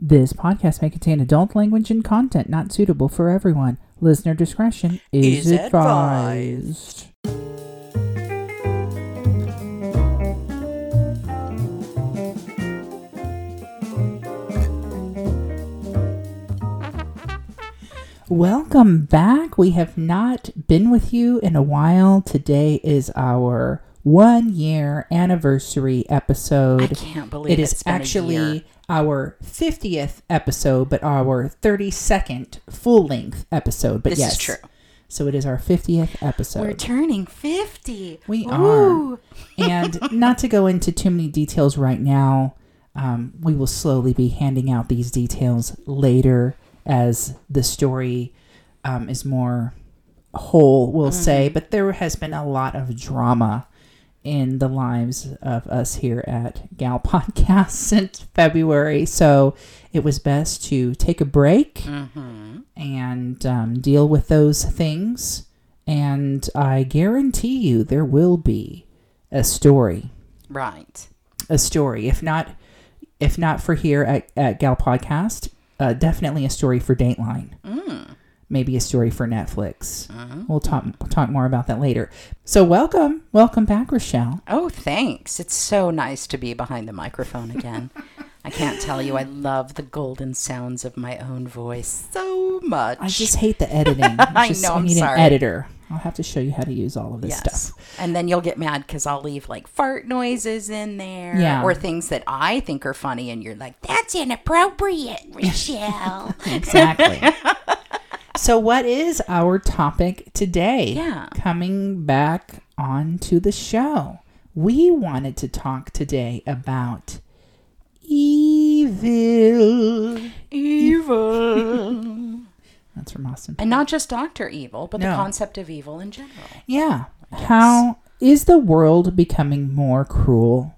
This podcast may contain adult language and content not suitable for everyone. Listener discretion is, Is advised. Welcome back. We have not been with you in a while. Today is our one year anniversary episode. I can't believe It is it's been a actually our 50th episode, but our 32nd full length episode. But This yes, is true. So it is our 50th episode. We're turning 50. We Ooh. are. and not to go into too many details right now, um, we will slowly be handing out these details later as the story um, is more whole, we'll say. But there has been a lot of drama in the lives of us here at Gal Podcast since February. So it was best to take a break Mm-hmm. and um, deal with those things. And I guarantee you there will be a story. Right. A story. If not if not for here at, at Gal Podcast, uh, definitely a story for Dateline. Mm. Maybe a story for Netflix. Mhm. We'll talk talk more about that later. So welcome. Welcome back, Rochelle. Oh, thanks. It's so nice to be behind the microphone again. I can't tell you, I love the golden sounds of my own voice so much. I just hate the editing. I Just- know, I I'm need sorry. an editor. I'll have to show you how to use all of this Yes. stuff. And then you'll get mad because I'll leave like fart noises in there. Yeah. Or things that I think are funny, and you're like, that's inappropriate, Rochelle. Exactly. So, what is our topic today? Yeah. Coming back onto the show, we wanted to talk today about evil. Evil. That's from Austin. and not just Dr. Evil, but No. the concept of evil in general. Yeah. How is the world becoming more cruel?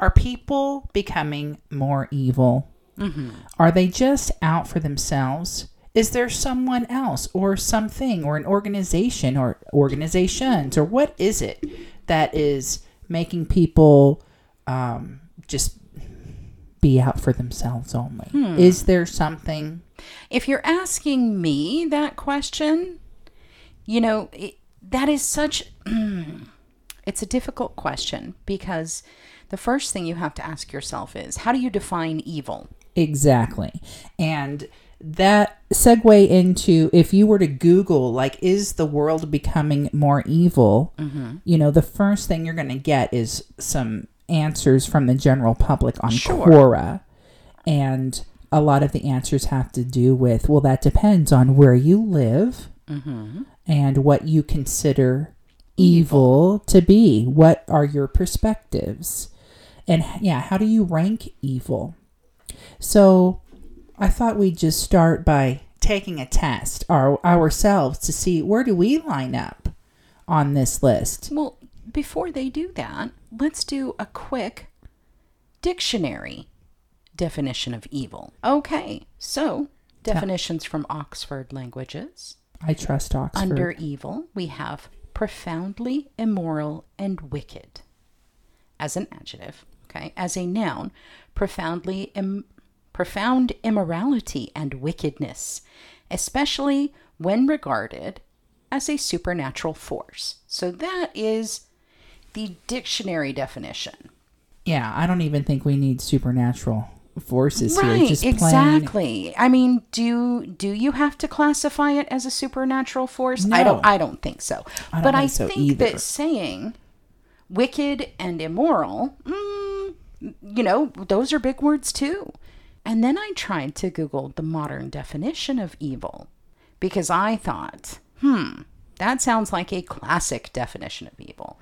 Are people becoming more evil? Mm-hmm. Are they just out for themselves? Is there someone else or something or an organization or organizations or what is it that is making people um, just be out for themselves only? Is there something? If you're asking me that question, you know, it, that is such it's a difficult question because the first thing you have to ask yourself is how do you define evil? Exactly. And that segue into if you were to Google, like, is the world becoming more evil? You know, the first thing you're going to get is some answers from the general public on Sure. Quora. And a lot of the answers have to do with, well, that depends on where you live Mm-hmm. and what you consider evil to be. What are your perspectives? And yeah, how do you rank evil? So I thought we'd just start by taking a test our, ourselves to see where do we line up on this list. Well, before they do that, let's do a quick dictionary definition of evil. Okay, so definitions from Oxford Languages. I trust Oxford. Under evil, we have profoundly immoral and wicked as an adjective. Okay, as a noun, profoundly Im- profound immorality and wickedness, especially when regarded as a supernatural force. So that is the dictionary definition. yeah, I don't even think we need supernatural forces here. Right, Just plain exactly. I mean, do do you have to classify it as a supernatural force? I No. don't I don't think so. I don't but I think so think either. that saying wicked and immoral, mm, you know, those are big words too. And then I tried to Google the modern definition of evil because I thought, hmm, that sounds like a classic definition of evil.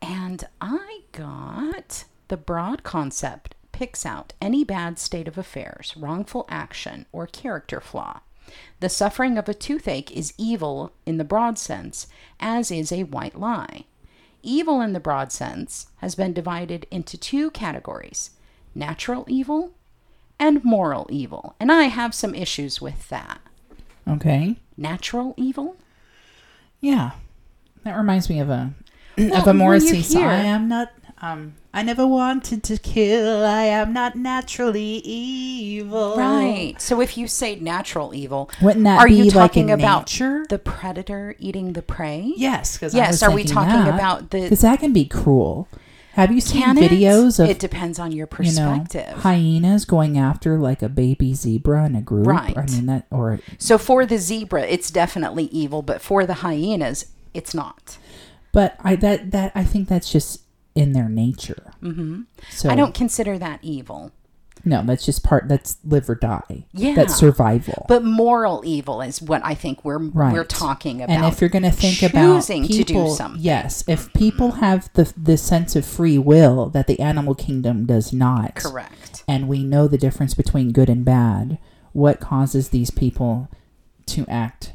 And I got the broad concept picks out any bad state of affairs, wrongful action, or character flaw. The suffering of a toothache is evil in the broad sense, as is a white lie. Evil in the broad sense has been divided into two categories natural evil and moral evil. And I have some issues with that. Okay. Natural evil? Yeah. That reminds me of a Well, of a Morrissey song. I am not um I never wanted to kill. I am not naturally evil. Right. So if you say natural evil, Wouldn't that are be you like talking in about nature? the predator eating the prey? Yes, because Yes, are we talking about the- Because that can be cruel. Have you seen Can it? videos of it depends on your you know perspective. hyenas going after like a baby zebra in a group? Right. I mean that, or so for the zebra, it's definitely evil, but for the hyenas, it's not. but I that that I think that's just in their nature. Mm-hmm. So I don't consider that evil. No, that's just part. That's live or die. Yeah. that's survival. But moral evil is what I think we're Right. we're talking about. and if you're going to think about choosing to do something, yes, if people have the the sense of free will that the animal kingdom does not, correct. and we know the difference between good and bad, what causes these people to act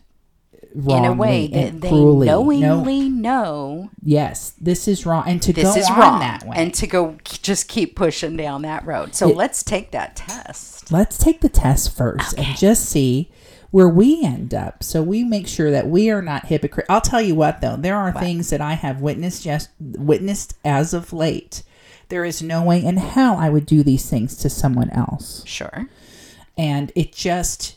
In a way that they cruelly? No, knowingly know yes, this is wrong, and to this go is on wrong, that way. and to go just keep pushing down that road. So It- let's take that test. Let's take the test first and just see where we end up so we make sure that we are not hypocrite. I'll tell you what though, there are things that I have witnessed just witnessed as of late. There is no way in hell I would do these things to someone else. Sure. And it just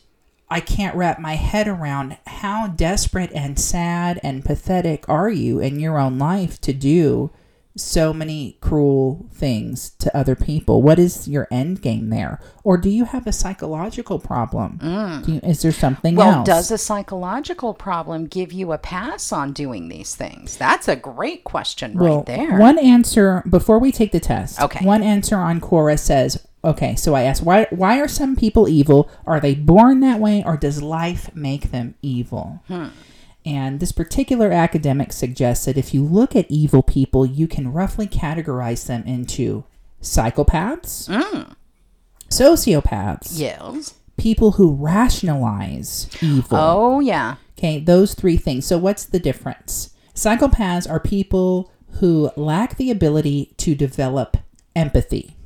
I can't wrap my head around how desperate and sad and pathetic are you in your own life to do so many cruel things to other people. What is your end game there? Or do you have a psychological problem? Do you, is there something Mm. Well, else? does a psychological problem give you a pass on doing these things? That's a great question well, right there. One answer before we take the test. Okay. One answer on Quora says, okay, so I asked, why why are some people evil? Are they born that way or does life make them evil? Hmm. And this particular academic suggests that if you look at evil people, you can roughly categorize them into psychopaths, sociopaths, yes. people who rationalize evil. Oh, yeah. Okay, those three things. So, what's the difference? Psychopaths are people who lack the ability to develop empathy.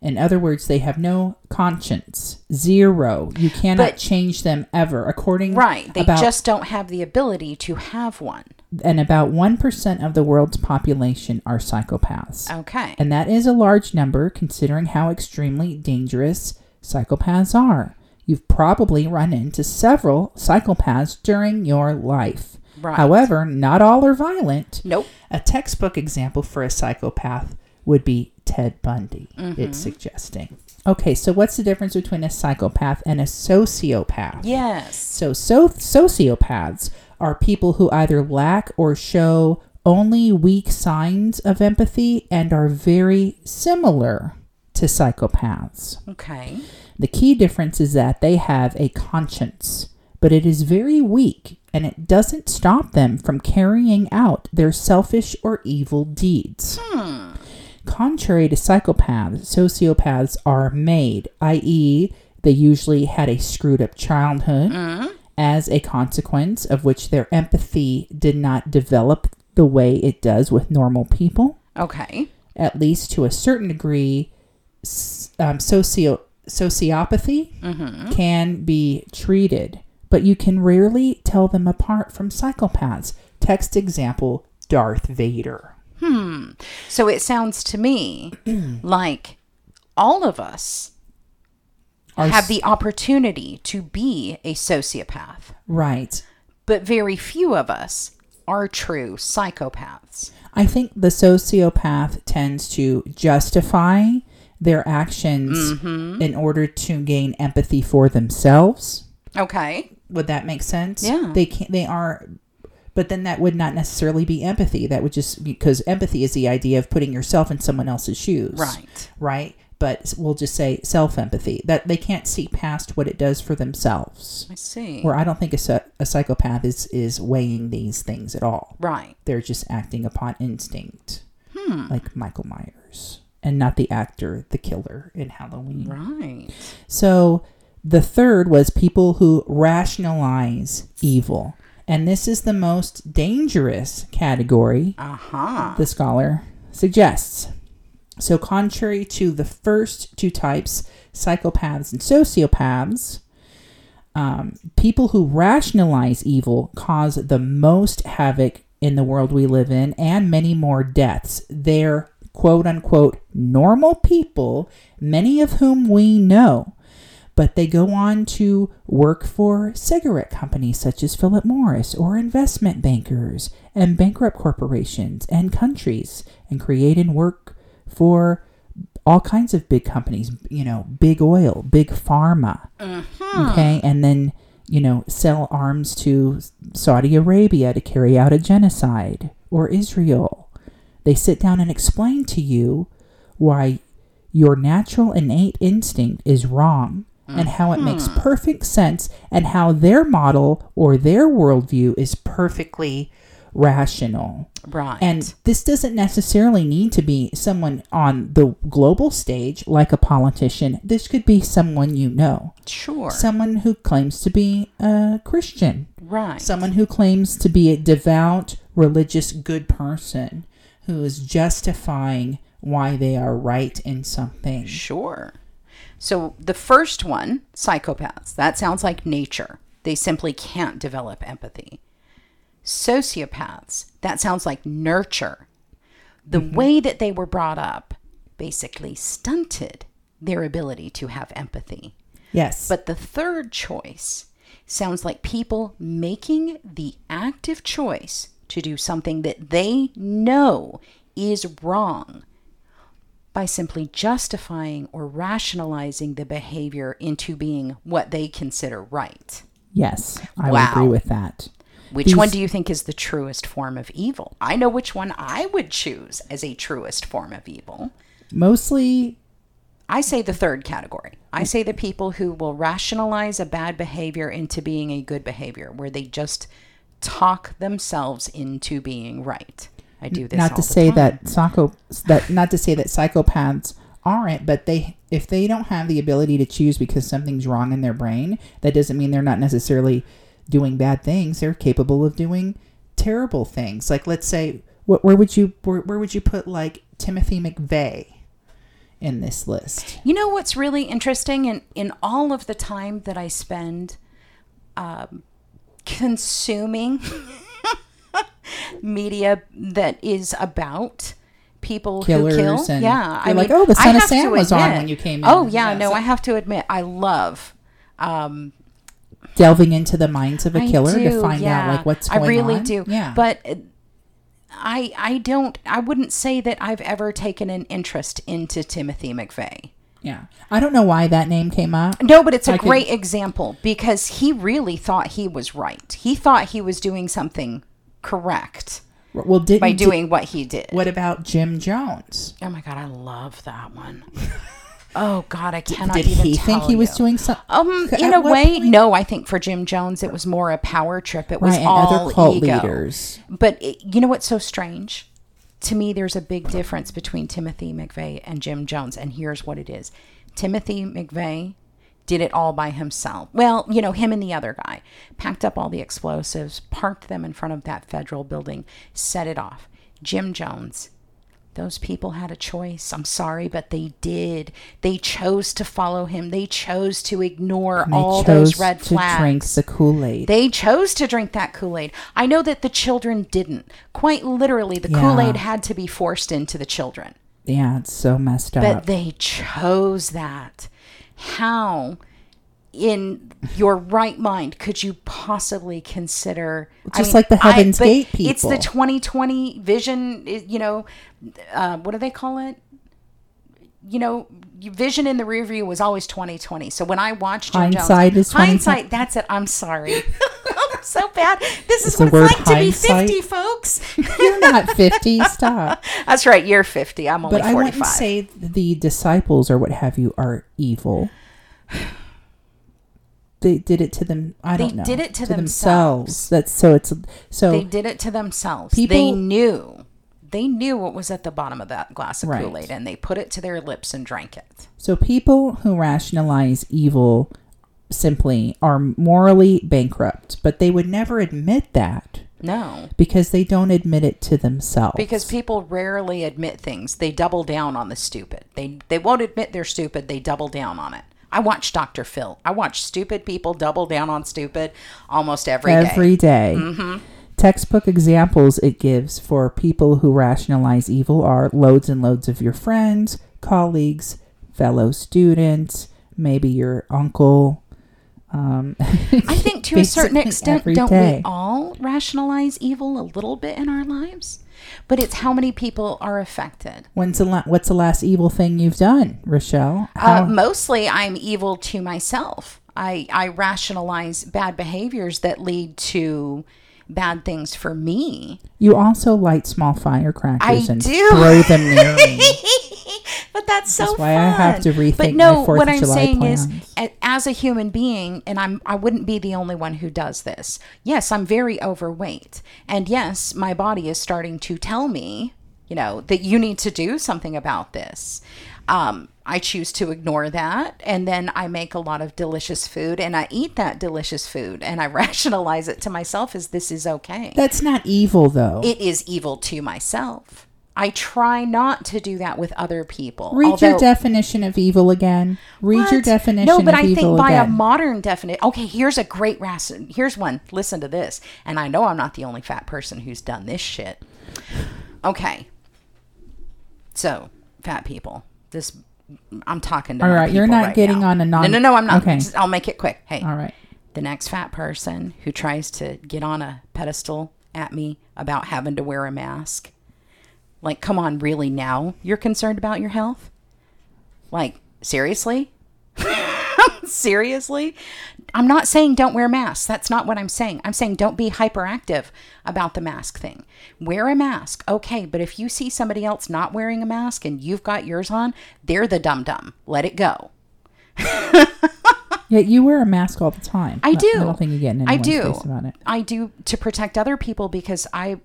In other words, they have no conscience, zero. You cannot But- change them ever. According Right. They about, just don't have the ability to have one. and about one percent of the world's population are psychopaths. Okay. And that is a large number considering how extremely dangerous psychopaths are. You've probably run into several psychopaths during your life. Right. However, not all are violent. Nope. A textbook example for a psychopath would be Ted Bundy, Mm-hmm. it's suggesting. Okay, so what's the difference between a psychopath and a sociopath? Yes. So, so sociopaths are people who either lack or show only weak signs of empathy and are very similar to psychopaths. Okay. The key difference is that they have a conscience, but it is very weak and it doesn't stop them from carrying out their selfish or evil deeds. Contrary to psychopaths, sociopaths are made, i.e., they usually had a screwed up childhood as a consequence of which their empathy did not develop the way it does with normal people Okay. at least to a certain degree, um, socio sociopathy can be treated, but you can rarely tell them apart from psychopaths. Text example: Darth Vader. Hmm. So it sounds to me like all of us Are have the opportunity to be a sociopath, right. but very few of us are true psychopaths. I think the sociopath tends to justify their actions mm-hmm. in order to gain empathy for themselves. Okay. Would that make sense? Yeah. They can not They are, but then that would not necessarily be empathy. That would just because empathy is the idea of putting yourself in someone else's shoes. Right. Right. But we'll just say self empathy. That they can't see past what it does for themselves. I see. Where I don't think a, a psychopath is is weighing these things at all. Right. They're just acting upon instinct, Hmm. like Michael Myers, and not the actor, the killer in Halloween. Right. So the third was people who rationalize evil. And this is the most dangerous category, Uh huh. the scholar suggests. So, contrary to the first two types, psychopaths and sociopaths, um, people who rationalize evil cause the most havoc in the world we live in and many more deaths. They're quote unquote normal people, many of whom we know. But they go on to work for cigarette companies such as Philip Morris or investment bankers and bankrupt corporations and countries and create and work for all kinds of big companies, you know, big oil, big pharma. Uh-huh. Okay. And then, you know, sell arms to Saudi Arabia to carry out a genocide or Israel. They sit down and explain to you why your natural innate instinct is wrong and mm. how it makes hmm. perfect sense and how their model or their worldview is perfectly rational. Right. And this doesn't necessarily need to be someone on the global stage like a politician. This could be someone you know, sure. someone who claims to be a Christian, right. someone who claims to be a devout, religious, good person who is justifying why they are right in something. Sure. So the first one, psychopaths, that sounds like nature. They simply can't develop empathy. Sociopaths, that sounds like nurture. The mm-hmm. way that they were brought up basically stunted their ability to have empathy. Yes. But the third choice sounds like people making the active choice to do something that they know is wrong by simply justifying or rationalizing the behavior into being what they consider right. yes, I Wow. agree with that. Which These- one do you think is the truest form of evil? I know which one I would choose as a truest form of evil. Mostly I say the third category. I say the people who will rationalize a bad behavior into being a good behavior, where they just talk themselves into being right. I do this. not to say time. that psycho that not to say that psychopaths aren't but they if they don't have the ability to choose because something's wrong in their brain that doesn't mean they're not necessarily doing bad things they're capable of doing terrible things like let's say wh- where would you where, where would you put like timothy mcveigh in this list You know what's really interesting? In, in all of the time that I spend um, consuming media that is about people Killers who kill, and yeah, you're like, "Oh, the Son of Sam was on when you came Oh in." yeah, Yeah, no, so- I have to admit, I love. Um, delving into the minds of a I killer to do, find out like what's going on I really do. yeah But I I don't I wouldn't say that I've ever taken an interest into Timothy McVeigh. yeah i don't know why that name came up No, but it's a could- great example because he really thought he was right. He thought he was doing something correct well didn't by doing what he did. what about jim jones Oh my god, I love that one. Oh god, I cannot Did even he think he was doing something? Um, At in a way, point- no. I think for Jim Jones, it was more a power trip. It was right, all other cult ego. leaders. But it, you know what's so strange? To me, there's a big difference between Timothy McVeigh and Jim Jones, and here's what it is: Timothy McVeigh did it all by himself. Well, you know, him and the other guy packed up all the explosives, parked them in front of that federal building, set it off. Jim Jones. Those people had a choice. I'm sorry, but they did. They chose to follow him. They chose to ignore They all those red to flags. drink the Kool Aid. They chose to drink that Kool Aid. I know that the children didn't. Quite literally, the Yeah. Kool Aid had to be forced into the children. Yeah, it's so messed up. But they chose that. How, in your right mind, could you possibly consider? Just like the Heaven's but Gate It's the 2020 vision. You know, uh, what do they call it? You know, vision in the rear view was always 2020. So when I watched Jim Hindsight Jones, is 2020. hindsight. That's it. I'm sorry. So bad. This is what it's like to be 50, folks. You're not 50. Stop. That's right. You're 50. I'm only But I 45. wouldn't say the disciples or what have you are evil. They did it to them. I They don't know. They did it to themselves. That's so. It's so. They did it to themselves. People- they knew. They knew what was at the bottom of that glass of Right. Kool Aid and they put it to their lips and drank it. So people who rationalize evil simply are morally bankrupt, but they would never admit that No. because they don't admit it to themselves. Because people rarely admit things. They double down on the stupid. They they won't admit they're stupid. They double down on it. I watch Dr. Phil. I watch stupid people double down on stupid almost every day. every day. Mm-hmm. textbook examples it gives for people who rationalize evil are loads and loads of your friends, colleagues, fellow students, maybe your uncle. Um, I think to a certain extent, don't day. we all rationalize evil a little bit in our lives? But it's how many people are affected. When's the la- what's the last evil thing you've done, Rochelle? Uh, mostly, I'm evil to myself. I, I rationalize bad behaviors that lead to bad things for me. you also light small firecrackers I and do. throw them near me. but that's so That's why I have to fun. rethink But no, what I'm July saying plans. is, as a human being, and I'm I wouldn't be the only one who does this. Yes, I'm very overweight, and yes, my body is starting to tell me, you know, that you need to do something about this. Um, I choose to ignore that, and then I make a lot of delicious food, and I eat that delicious food, and I rationalize it to myself as this is okay. That's not evil, though. it is evil to myself. I try not to do that with other people. Read your definition of evil again. Read your definition No, but I think by a modern definition. Okay, here's a great ras- Here's one. Listen to this. And I know I'm not the only fat person who's done this shit. Okay. So, fat people. This I'm talking to. All right, you're not right getting now. on a non- No, no, no. I'm not. Okay. I'll make it quick. Hey, All right. the next fat person who tries to get on a pedestal at me about having to wear a mask. Like, come on, really now? You're concerned about your health? Like, seriously? seriously? I'm not saying don't wear masks. That's not what I'm saying. I'm saying don't be hyperactive about the mask thing. Wear a mask. Okay, but if you see somebody else not wearing a mask and you've got yours on, they're the dum dum. Let it go. Yeah, you wear a mask all the time. I do. I don't think you get in I do. about it. I do to protect other people because I,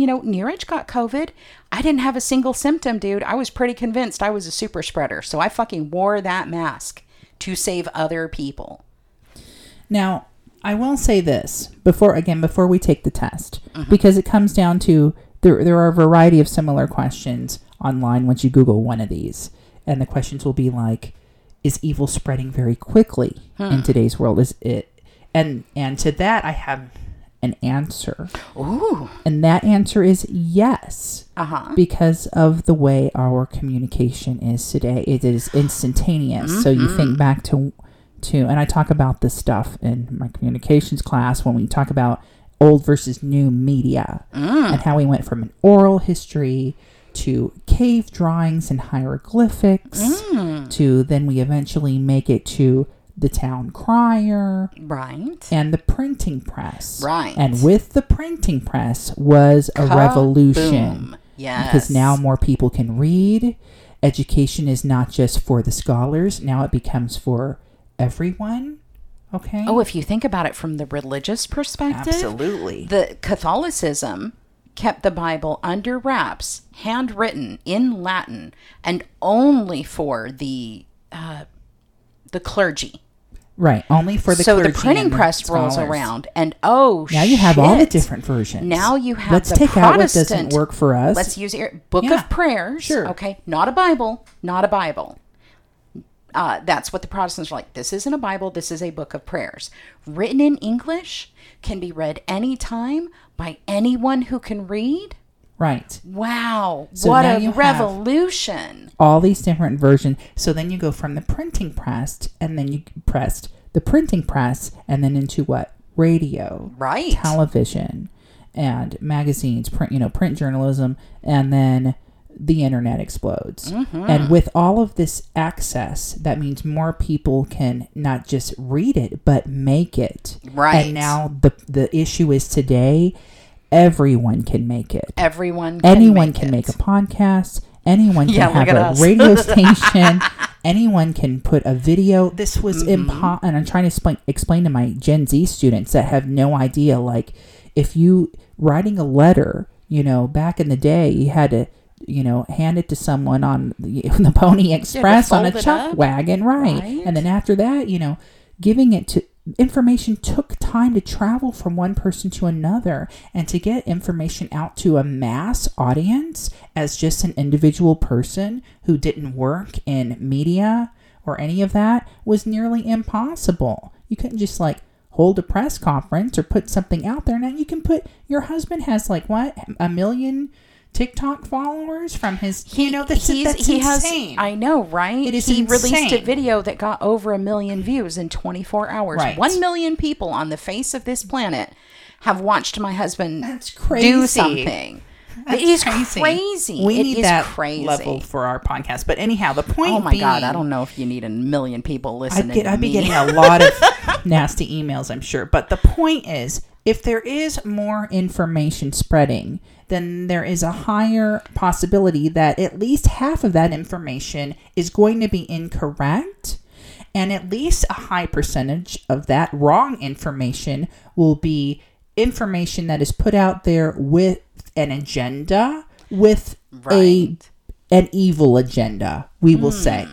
you know, Neeraj got COVID. I didn't have a single symptom, dude. I was pretty convinced I was a super spreader. So I fucking wore that mask to save other people. Now, I will say this before again before we take the test Mm-hmm. because it comes down to there there are a variety of similar questions online once you Google one of these, and the questions will be like, "Is evil spreading very quickly Hmm. in today's world?" Is it? And and to that I have an answer, Ooh. and that answer is yes. Uh huh. because of the way our communication is today it is instantaneous so you Mm-hmm. think back to to and i talk about this stuff in my communications class when we talk about old versus new media Mm. and how we went from an oral history to cave drawings and hieroglyphics Mm. to then we eventually make it to the town crier Right. and the printing press Right. and with the printing press was a revolution Kaboom. Yes. because now more people can read. Education is not just for the scholars, now it becomes for everyone. Okay? Oh, if you think about it from the religious perspective, absolutely. the Catholicism kept the Bible under wraps, handwritten in Latin, and only for the uh, the clergy. Right, only for the so the printing and the press rolls around, and oh, Now you have all the different versions. Now you have Let's the take out what doesn't work for us. Let's use it. Book Yeah. of Prayers. Sure. Okay, not a Bible. Not a Bible. Uh, that's what the Protestants are like. This isn't a Bible. This is a book of prayers, written in English, can be read anytime by anyone who can read. Right. Wow, So what a revolution! All these different versions. So then you go from the printing press and then you pressed the printing press and then into what? Radio. Right. television and magazines, print, you know, print journalism, and then the internet explodes. Mm-hmm. And with all of this access, that means more people can not just read it, but make it. Right. And now the the issue is today, everyone can make it. Everyone, can Anyone make can it. make a podcast. Anyone can Yeah, have a us. radio station. anyone can put a video. This was Mm-hmm. impo- and I'm trying to explain explain to my Gen Z students that have no idea. Like, if you writing a letter, you know, back in the day, you had to, you know, hand it to someone on the, the Pony Express on a chuck up. wagon, right? Right. And then after that, you know, giving it to information took time to travel from one person to another and to get information out to a mass audience as just an individual person who didn't work in media or any of that was nearly impossible. You couldn't just like hold a press conference or put something out there. Now you can put your husband has like what a million TikTok followers from his. you know that's, He's- that's he insane. has I know, right? It is he released a video that got over a million views in 24 hours. Right. 1 million people on the face of this planet have watched my husband That's crazy. do something. That's it is crazy. We It need that crazy. level for our podcast. But anyhow, the point. Oh my being, god, I don't know if you need a million people listening I'd, get, I'd be getting a lot of nasty emails, I'm sure. But the point is, if there is more information spreading, then there is a higher possibility that at least half of that information is going to be incorrect. And at least a high percentage of that wrong information will be information that is put out there with an agenda, with a an evil agenda, we will hmm. say.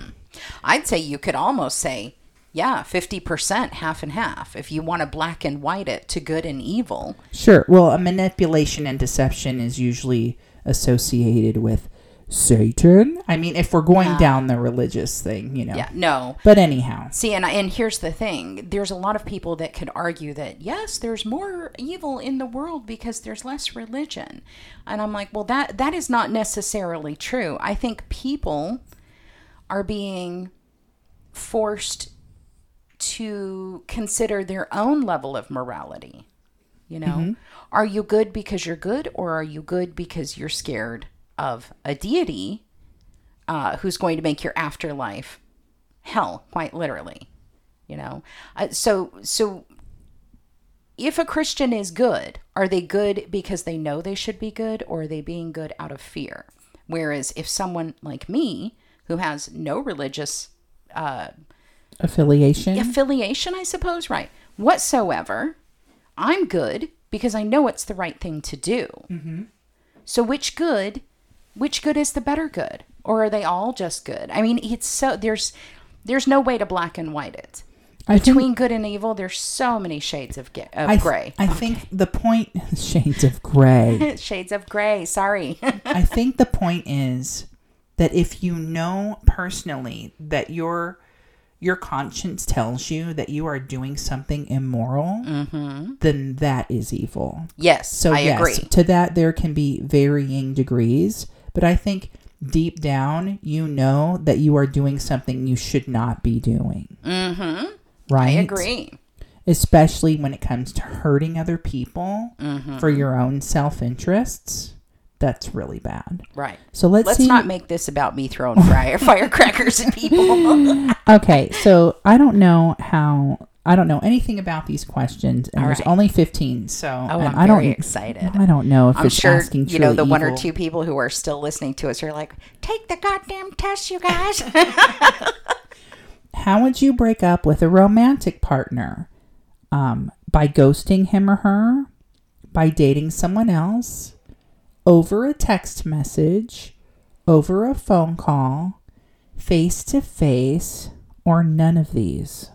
I'd say you could almost say, yeah, 50%, half and half. If you want to black and white it to good and evil. Sure. Well, a manipulation and deception is usually associated with Satan. I mean, if we're going Yeah. down the religious thing, you know. Yeah, no. But anyhow, See, and and here's the thing: there's a lot of people that could argue that yes, there's more evil in the world because there's less religion, and I'm like, well, that that is not necessarily true. I think people are being forced to consider their own level of morality. You know, are you good because you're good, or are you good because you're scared of a deity uh, who's going to make your afterlife hell, quite literally? You know, uh, so so if a Christian is good, are they good because they know they should be good, or are they being good out of fear? Whereas if someone like me, who has no religious affiliation. affiliation, I suppose, right, whatsoever, I'm good because I know it's the right thing to do. Mm-hmm. So which good, which good is the better good, or are they all just good? I mean, it's so there's there's no way to black and white it. I think- Between good and evil, there's so many shades of, of I, th- gray. I think the point shades of gray. shades of gray. Sorry. I think the point is that if you know personally that your your conscience tells you that you are doing something immoral, then that is evil. yes, So I yes, agree. to that there can be varying degrees, but I think deep down you know that you are doing something you should not be doing. Mm-hmm. Right. I agree. Especially when it comes to hurting other people Mm-hmm. for your own self interests. That's really bad. Right. So let's, Let's see. not make this about me throwing fire firecrackers at people. okay, so I don't know how. I don't know anything about these questions, and All there's right. only 15. So Oh, I'm I don't. very excited. I don't know if I'm it's sure asking you know the truly one or two people who are still listening to us are like, "Take the goddamn test, you guys." How would you break up with a romantic partner? Um, by ghosting him or her, by dating someone else, over a text message, over a phone call, face to face, or none of these.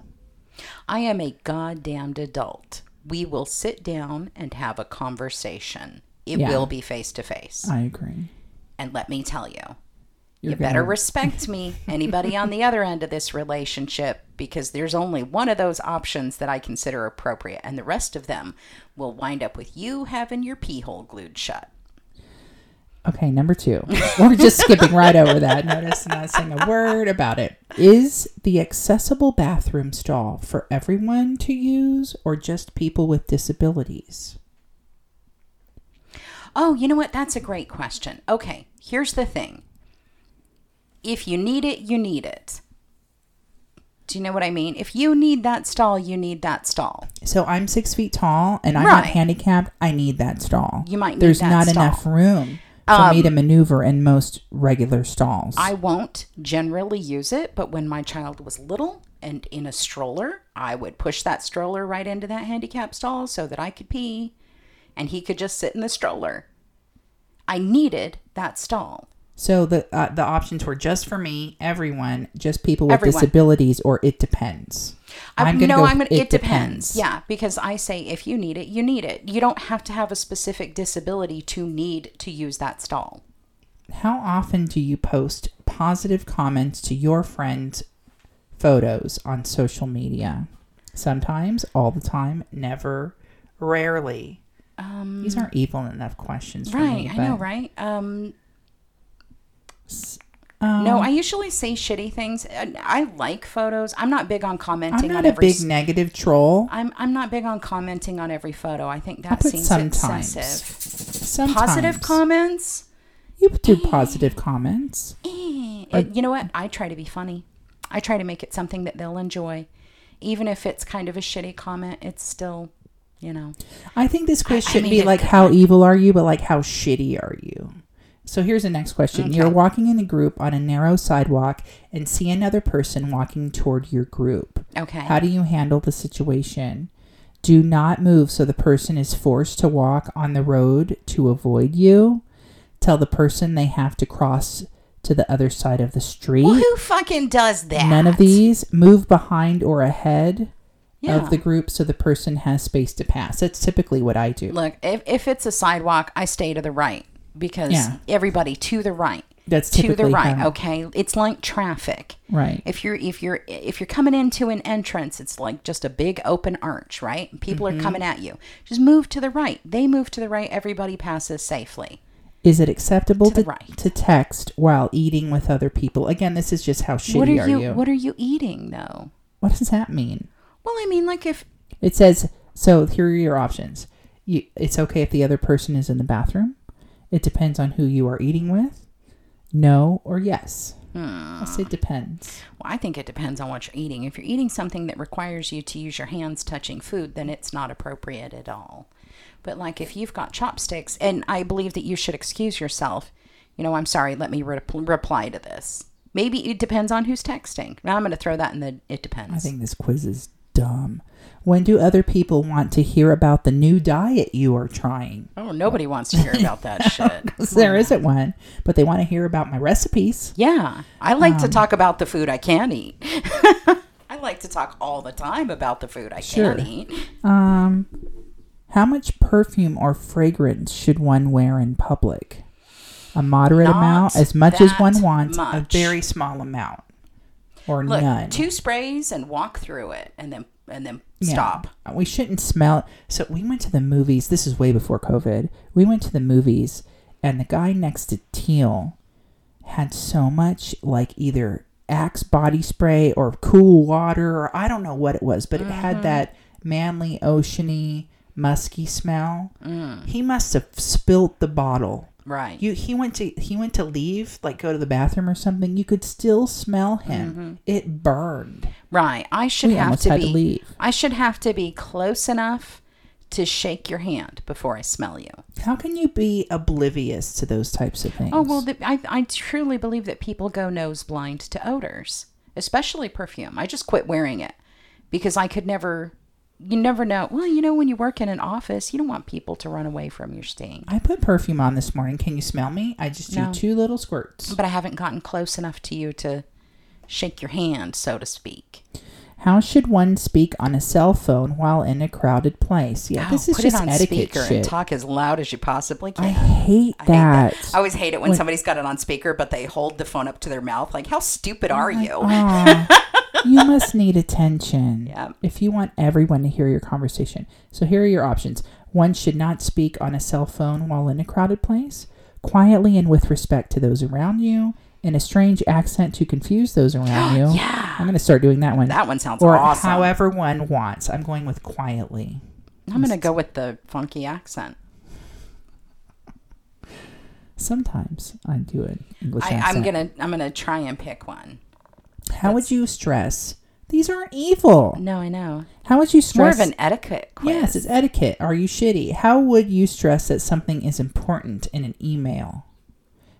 I am a goddamned adult. We will sit down and have a conversation. It Yeah. will be face to face. I agree. And let me tell you, You're you better gonna- respect me, anybody on the other end of this relationship, because there's only one of those options that I consider appropriate, and the rest of them will wind up with you having your pee hole glued shut. Okay, number two. We're just skipping right over that. Notice not saying a word about it. Is the accessible bathroom stall for everyone to use or just people with disabilities? Oh, you know what? That's a great question. Okay, here's the thing. If you need it, you need it. Do you know what I mean? If you need that stall, you need that stall. So I'm six feet tall and I'm Right. not handicapped. I need that stall. You might need There's that not stall. Enough room for me to um, maneuver in most regular stalls. I won't generally use it, but when my child was little and in a stroller, I would push that stroller right into that handicap stall so that I could pee and he could just sit in the stroller. I needed that stall. So the uh, the options were just for me, everyone, just people with Everyone. disabilities, or it depends. I, I'm gonna no, go I'm gonna. It, depends. Yeah, because I say if you need it, you need it. You don't have to have a specific disability to need to use that stall. How often do you post positive comments to your friends' photos on social media? Sometimes, all the time, never, rarely. Um, These aren't evil enough questions for right. me. I know, right? Um, um, no, I usually say shitty things. I like photos. I'm not big on commenting. I'm not on a big s- negative troll. I'm I'm not big on commenting on every photo. I think that put seems sometimes. excessive. Sometimes Positive comments. You do positive comments. Eh, it- you know what? I try to be funny. I try to make it something that they'll enjoy, even if it's kind of a shitty comment. It's still, you know. I think this quiz I- I shouldn't made be like how evil are you, but like how shitty are you. So here's the next question. You're walking in a group on a narrow sidewalk and see another person walking toward your group. Okay. How do you handle the situation? Do not move so the person is forced to walk on the road to avoid you. Tell the person they have to cross to the other side of the street. well, who fucking does that? None of these. Move behind or ahead Yeah. of the group so the person has space to pass. That's typically what I do. Look, if if it's a sidewalk, I stay to the right because Yeah. everybody to the right. That's To the right, how- okay? It's like traffic. Right. If you're if you're if you're coming into an entrance, it's like just a big open arch, right? People Mm-hmm. are coming at you. Just move to the right. They move to the right. Everybody passes safely. Is it acceptable To to, right. to text while eating with other people? Again, this is just how shitty what are, are you, you? What are you eating though? what does that mean? Well, I mean, like if It says so. Here are your options. You, it's okay if the other person is in the bathroom. It depends on who you are eating with. No or yes. Hmm. I say depends. Well, I think it depends on what you're eating. If you're eating something that requires you to use your hands touching food, then it's not appropriate at all. But like if you've got chopsticks, and I believe that you should excuse yourself, you know, I'm sorry, let me re- reply to this. Maybe it depends on who's texting. Now I'm going to throw that in the it depends. I think this quiz is dumb. When do other people want to hear about the new diet you are trying? oh, nobody wants to hear about that shit. there isn't one, but they want to hear about my recipes. Yeah, I like Um, to talk about the food I can eat. I like to talk all the time about the food I Sure. can eat. Um, how much perfume or fragrance should one wear in public? A moderate Not amount, as much as one wants. much. A very small amount, or Look, none. two sprays and walk through it, and then and then Yeah. stop. We shouldn't smell. So we went to the movies. This is way before COVID. We went to the movies, and the guy next to Teal had so much like either Axe body spray or cool water, or I don't know what it was, but it Mm-hmm. had that manly, oceany, musky smell. Mm. He must have spilt the bottle. Right. You he went to he went to leave, like go to the bathroom or something. You could still smell him. Mm-hmm. It burned. right. I should We have to be. to leave. I should have to be close enough to shake your hand before I smell you. How can you be oblivious to those types of things? Oh well, the, I I truly believe that people go nose blind to odors, especially perfume. I just quit wearing it because I could never. You never know. Well, you know, when you work in an office, you don't want people to run away from your sting. I put perfume on this morning. Can you smell me? I just do two little squirts. But I haven't gotten close enough to you to shake your hand, so to speak. How should one speak on a cell phone while in a crowded place? Yeah, this Oh, is put just it on etiquette speaker shit. and talk as loud as you possibly I can. hate I hate that. I always hate it when, somebody's got it on speaker, but they hold the phone up to their mouth. Like, how stupid oh are you? You must need attention Yeah. if you want everyone to hear your conversation. So here are your options. One should not speak on a cell phone while in a crowded place, quietly and with respect to those around you, in a strange accent to confuse those around you. Yeah. I'm going to start doing that one. That one sounds or awesome. however one wants. I'm going with quietly. I'm going to go with the funky accent. Sometimes I do an English I, accent. I'm gonna I'm gonna try and pick one. How would you stress? These aren't evil. No, I know. How would you stress? More of an etiquette quiz. yes, it's etiquette. Are you shitty? How would you stress that something is important in an email?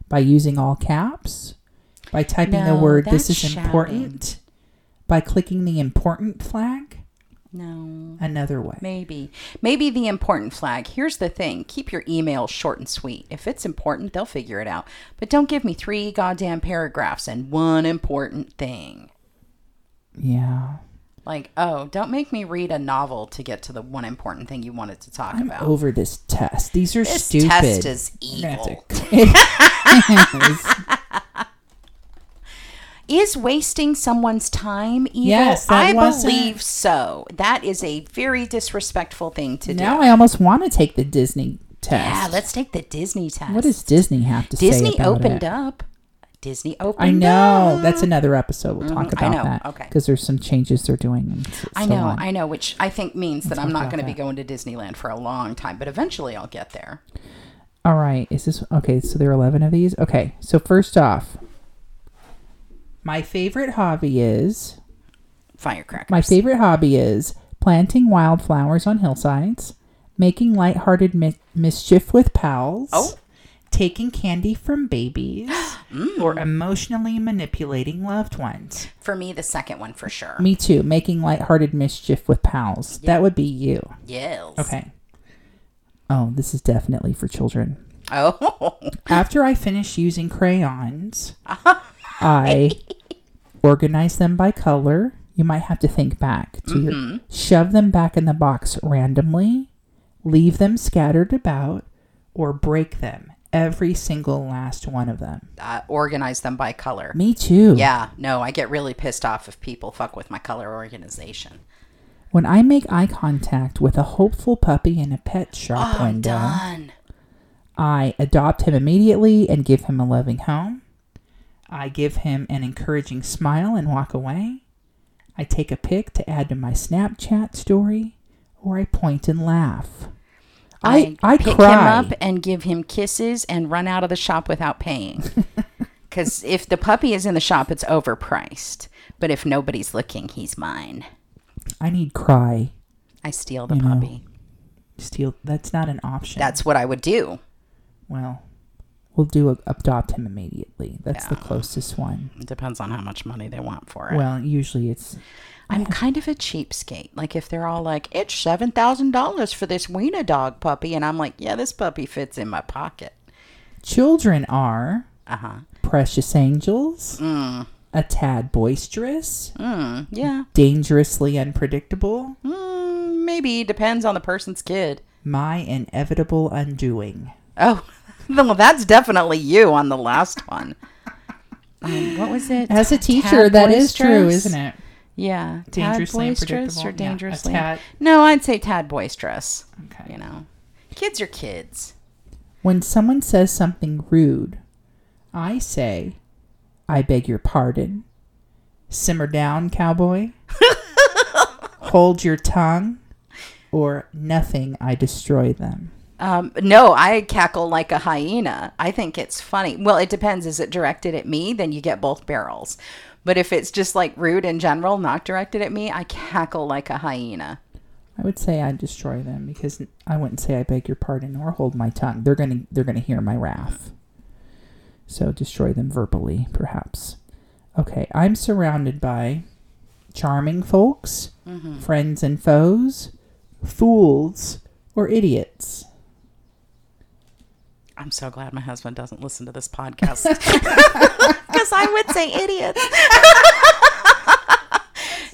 By using all caps? By typing the word "this that's is important"? By clicking the important flag? No. Another way. Maybe. Maybe the important flag. Here's the thing keep your email short and sweet. If it's important, they'll figure it out. But don't give me three goddamn paragraphs and one important thing. Yeah. Like, oh, don't make me read a novel to get to the one important thing you wanted to talk I'm about. over this test. These are this stupid. This test is evil. is. Wasting someone's time evil? Yes, I believe so. That is a very disrespectful thing to Now do. Now I almost want to take the Disney test. Yeah, let's take the Disney test. What does Disney have to say Disney opened it? up? Disney opened I know. up. That's another episode. We'll talk Mhm, I about know. that. Okay. Because there's some changes they're doing. And s- I so know, on. I know, which I think means that I'm not going to be going to Disneyland for a long time, but eventually I'll get there. All right. Is this okay? So there are 11 of these? Okay. So first off, my favorite hobby is Firecrackers. my favorite hobby is planting wildflowers on hillsides, making lighthearted mi- mischief with pals, Oh. taking candy from babies, Mm. or emotionally manipulating loved ones. For me, the second one for sure. Me too. Making lighthearted mischief with pals. Yeah. That would be you. Yes. Okay. Oh, this is definitely for children. Oh. After I finish using crayons, I organize them by color. You might have to think back to your shove them back in the box randomly, leave them scattered about, or break them. Every single last one of them. uh, organize them by color. Me too. Yeah, no, I get really pissed off if people fuck with my color organization. When I make eye contact with a hopeful puppy in a pet shop Oh, window, done. I adopt him immediately and give him a loving home. I give him an encouraging smile and walk away. I take a pic to add to my Snapchat story, or I point and laugh. I I, pick cry. him up and give him kisses and run out of the shop without paying. Because if the puppy is in the shop, it's overpriced. But if nobody's looking, he's mine. I need cry. I steal the You know. puppy. Steal. That's not an option. That's what I would do. well. We'll do a, adopt him immediately. That's the closest one. It depends on how much money they want for it. Well, usually it's I'm kind of a cheapskate. Like if they're all like, "It's seven thousand dollars for this wiener dog puppy," and I'm like, "Yeah, this puppy fits in my pocket." children are Uh huh. precious angels, Mm. a tad boisterous, Mm. Yeah. dangerously unpredictable, Mm, maybe depends on the person's kid. my inevitable undoing. Oh, well, that's definitely you on the last one. Um, what was it? As a teacher, that is true, boisterous? isn't it? Yeah, Dangerously tad boisterous unpredictable. or Yeah, a dangerously. tad. No, I'd say tad boisterous. Okay. You know, kids are kids. When someone says something rude, I say, I beg your pardon. Simmer down, cowboy. Hold your tongue. Or nothing, I destroy them. Um, no, I cackle like a hyena. I think it's funny. Well, it depends. Is it directed at me? Then you get both barrels. But if it's just like rude in general, not directed at me, I cackle like a hyena. I would say I destroy them because I wouldn't say I beg your pardon or hold my tongue. They're gonna they're gonna hear my wrath. So destroy them verbally, perhaps. Okay, I'm surrounded by charming folks, friends and foes, fools, or idiots. I'm so glad my husband doesn't listen to this podcast because I would say idiots.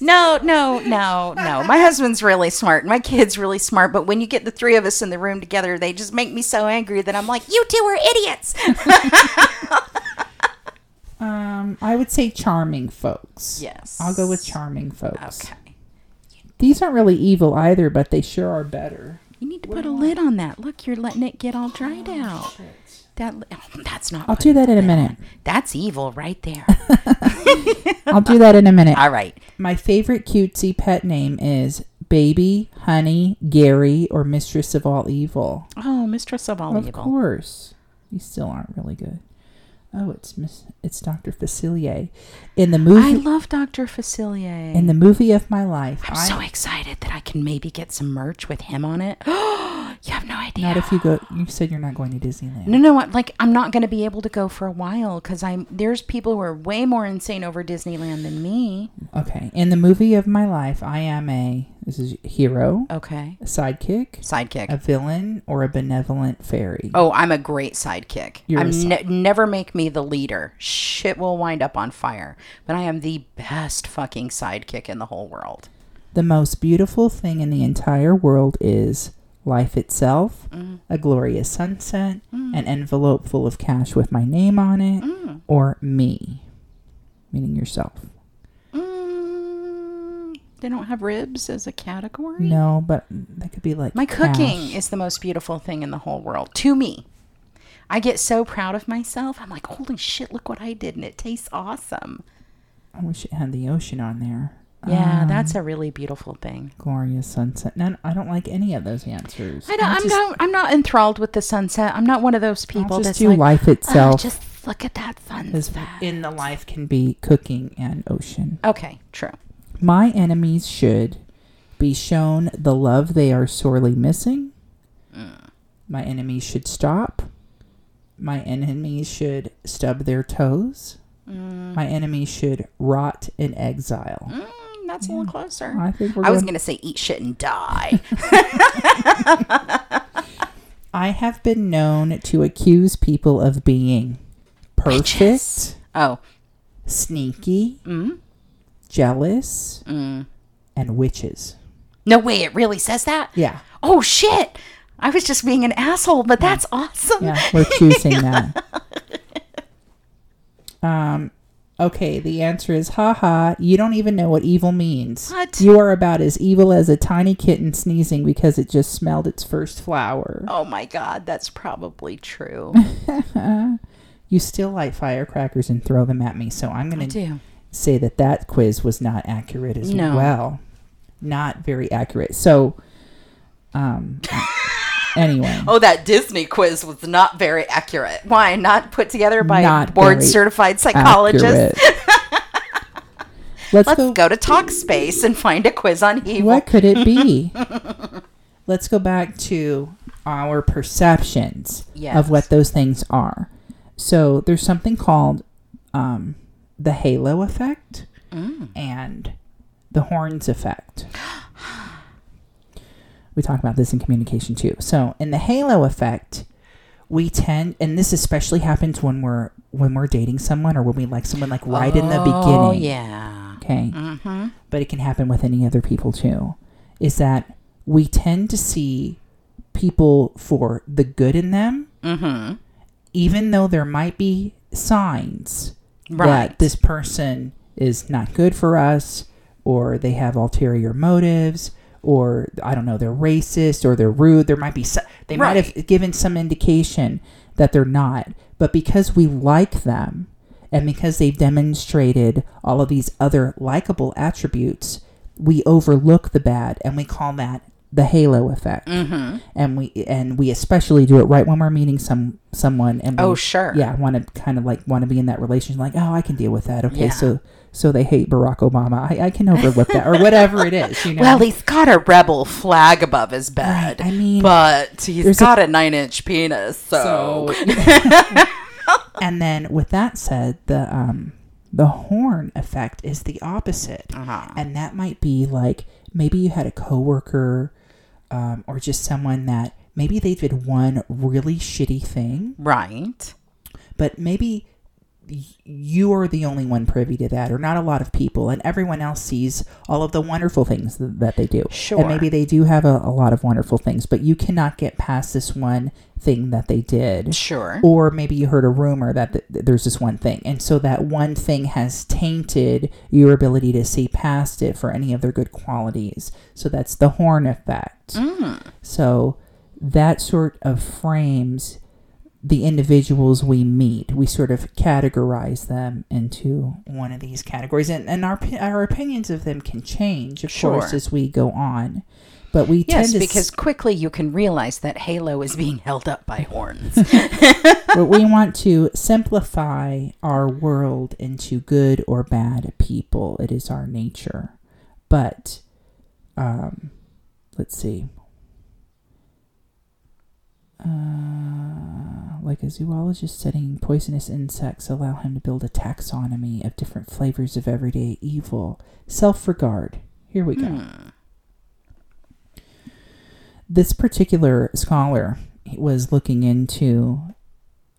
no, no, no, no. My husband's really smart. My kid's really smart. But when you get the three of us in the room together, they just make me so angry that I'm like, you two are idiots. Um, I would say charming folks. Yes. I'll go with charming folks. Okay. These aren't really evil either, but they sure are better. You need to put a lid on that. Look, you're letting it get all dried out. That oh, that's not. I'll do that in a minute. on. That's evil right there. I'll do that in a minute. all right. My favorite cutesy pet name is Baby, Honey, Gary, or Mistress of All Evil. Oh, mistress of all of evil. Of course. These still aren't really good. Oh, it's Miss it's Dr. Facilier. In the movie. I love Dr. Facilier. in the movie of my life. I'm I, so excited that I can maybe get some merch with him on it. you have no idea. not if you go you said you're not going to Disneyland. No, no, what? Like I'm not going to be able to go for a while because I'm there's people who are way more insane over Disneyland than me. Okay. In the movie of my life, I am a this is hero, Okay, a sidekick, sidekick. a villain, or a benevolent fairy. Oh, I'm a great sidekick. You're a I'm ne- never make me the leader. Shit will wind up on fire. But I am the best fucking sidekick in the whole world. The most beautiful thing in the entire world is life itself, Mm. a glorious sunset, an envelope full of cash with my name on it, or me. meaning yourself. They don't have ribs as a category. No, but that could be like My cooking is the most beautiful thing in the whole world to me. I get so proud of myself. I'm like, holy shit, look what I did, and it tastes awesome. I wish it had the ocean on there. Yeah, Um, that's a really beautiful thing. glorious sunset. No, I don't like any of those answers. I don't, I'll I'm just, not. I'm not enthralled with the sunset. I'm not one of those I'll people just that's do like, life "Oh, itself. just look at that sunset. in the life can be cooking and ocean. Okay, true. My enemies should be shown the love they are sorely missing. Mm. My enemies should stop. My enemies should stub their toes. Mm. My enemies should rot in exile. Mm, that's a little closer. I I was going- gonna say eat shit and die. I have been known to accuse people of being perfect, Bitches. oh, sneaky, mm, jealous, mm. and witches. no way! It really says that. Yeah. Oh shit! I was just being an asshole, but that's awesome. Yeah, we're choosing that. Um, okay, the answer is haha, you don't even know what evil means. What? You are about as evil as a tiny kitten sneezing because it just smelled its first flower. Oh my god, that's probably true. You still light firecrackers and throw them at me, so I'm going to do. Say that that quiz was not accurate as No. well. Not very accurate. So, um, anyway. Oh, that Disney quiz was not very accurate. Why? Not put together by Not board certified psychologist? Let's, Let's go. go to Talkspace and find a quiz on evil. What could it be? Let's go back to our perceptions Yes. of what those things are. So there's something called um, the halo effect Mm. and the horns effect. We talk about this in communication too. So in the halo effect, we tend, and this especially happens when we're when we're dating someone or when we like someone like right in the Oh, beginning. yeah. Okay Mm-hmm. but it can happen with any other people too, is that we tend to see people for the good in them, Mm-hmm. even though there might be signs Right. that this person is not good for us, or they have ulterior motives, or I don't know, they're racist or they're rude. There might be so, they might have given some indication that they're not, but because we like them and because they've demonstrated all of these other likable attributes, we overlook the bad and we call that the halo effect. Mm-hmm. And we and we especially do it right when we're meeting some someone and we, Oh, sure. yeah, want to kind of like want to be in that relationship like, "Oh, I can deal with that." Okay, Yeah. so so they hate Barack Obama. I, I can overlook that or whatever it is, you know. Well, he's got a rebel flag above his bed. Right, I mean, but he's there's a- got a, nine inch penis, so. and then with that said, the um the horn effect is the opposite. uh-huh. And that might be like maybe you had a coworker um, or just someone that maybe they did one really shitty thing, Right. but maybe you are the only one privy to that, or not a lot of people, and everyone else sees all of the wonderful things th- that they do. Sure. And maybe they do have a, a lot of wonderful things, but you cannot get past this one thing that they did. Sure. Or maybe you heard a rumor that th- th- there's this one thing. And so that one thing has tainted your ability to see past it for any of their good qualities. So that's the horn effect. Mm. So that sort of frames the individuals we meet. We sort of categorize them into one of these categories. And, and our, our opinions of them can change, of course, as we go on. But we Yes, tend to because quickly you can realize that Halo is being held up by horns. but we want to simplify our world into good or bad people. It is our nature. But um, let's see. Uh, like a zoologist studying poisonous insects allow him to build a taxonomy of different flavors of everyday evil. Self-regard. Here we go this particular scholar was looking into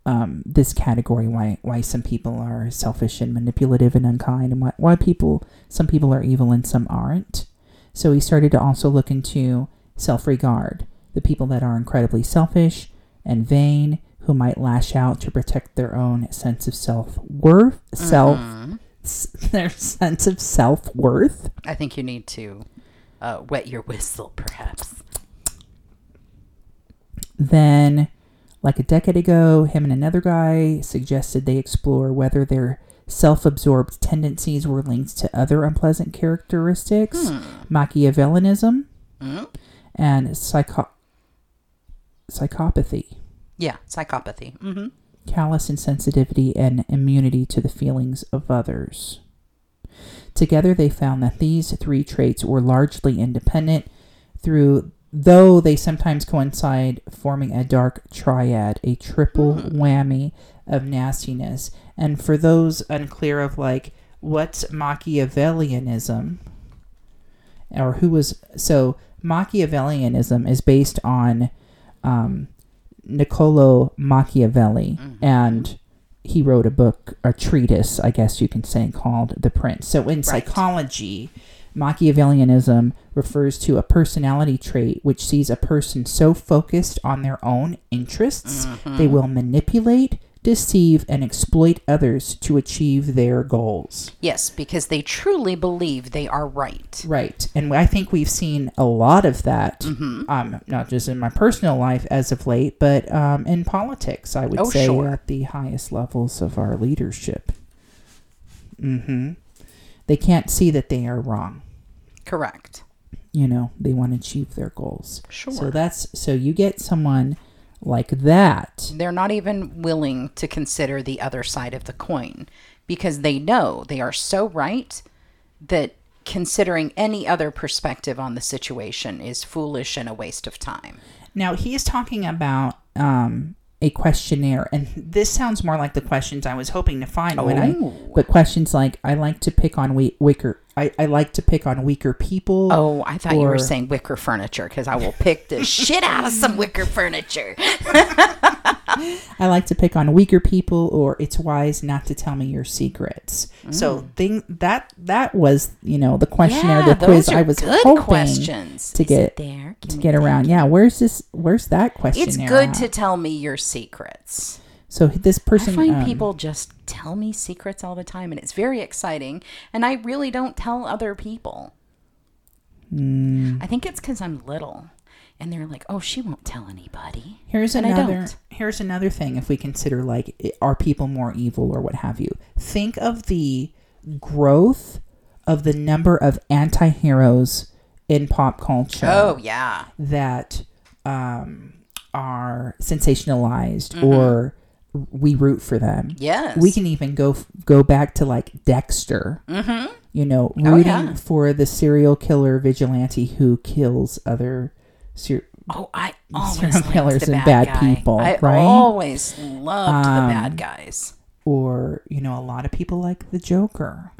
um, this category why why some people are selfish and manipulative and unkind and why, why people some people are evil and some aren't so he started to also look into self-regard the people that are incredibly selfish and vain who might lash out to protect their own sense of self-worth self Mhm. s- their sense of self worth. I think you need to uh, wet your whistle, perhaps. Then, like a decade ago, him and another guy suggested they explore whether their self absorbed tendencies were linked to other unpleasant characteristics, Machiavellianism, Hmm? and psycho- psychopathy, Yeah, psychopathy. Mm-hmm. callous insensitivity, and immunity to the feelings of others. Together, they found that these three traits were largely independent, through though they sometimes coincide, forming a dark triad, a triple whammy of nastiness. And for those unclear of like what's Machiavellianism, or who was so Machiavellianism is based on um, Niccolo Machiavelli, and he wrote a book, a treatise, I guess you can say, called The Prince. So in psychology, Machiavellianism refers to a personality trait which sees a person so focused on their own interests they will manipulate, deceive, and exploit others to achieve their goals. Yes, because they truly believe they are right. Right. And I think we've seen a lot of that, Mm-hmm. um, not just in my personal life as of late, but um, in politics, I would Oh, say, sure. at the highest levels of our leadership. Mm hmm They can't see that they are wrong. Correct. You know, they want to achieve their goals. Sure. So that's so you get someone like that. They're not even willing to consider the other side of the coin because they know they are so right that considering any other perspective on the situation is foolish and a waste of time. Now he is talking about um, a questionnaire, and this sounds more like the questions I was hoping to find when I. Oh. But questions like I like to pick on we- weaker. I, I like to pick on weaker people. Oh, I thought you were saying wicker furniture because I will pick the shit out of some wicker furniture. I like to pick on weaker people, or it's wise not to tell me your secrets. So thing that that was you know the questionnaire, Mm. yeah, the quiz. I was good hoping questions to Is get there. Give to get around. Yeah, where's this? Where's that questionnaire? It's good at? to tell me your secrets. So this person. I find um, people just tell me secrets all the time, and it's very exciting. And I really don't tell other people. Hmm. I think it's because I'm little, and they're like, "Oh, she won't tell anybody." Here's And another. Here's another thing. If we consider like, are people more evil or what have you? Think of the growth of the number of anti-heroes in pop culture Oh yeah, that um, are sensationalized Mm-hmm. or we root for them. yes. We can even go go back to like Dexter. Mm-hmm. You know, Oh, rooting yeah. for the serial killer vigilante who kills other. Ser- Oh, I always killers and bad, people, I right? always loved Um, the bad guys. or you know a lot of people like the joker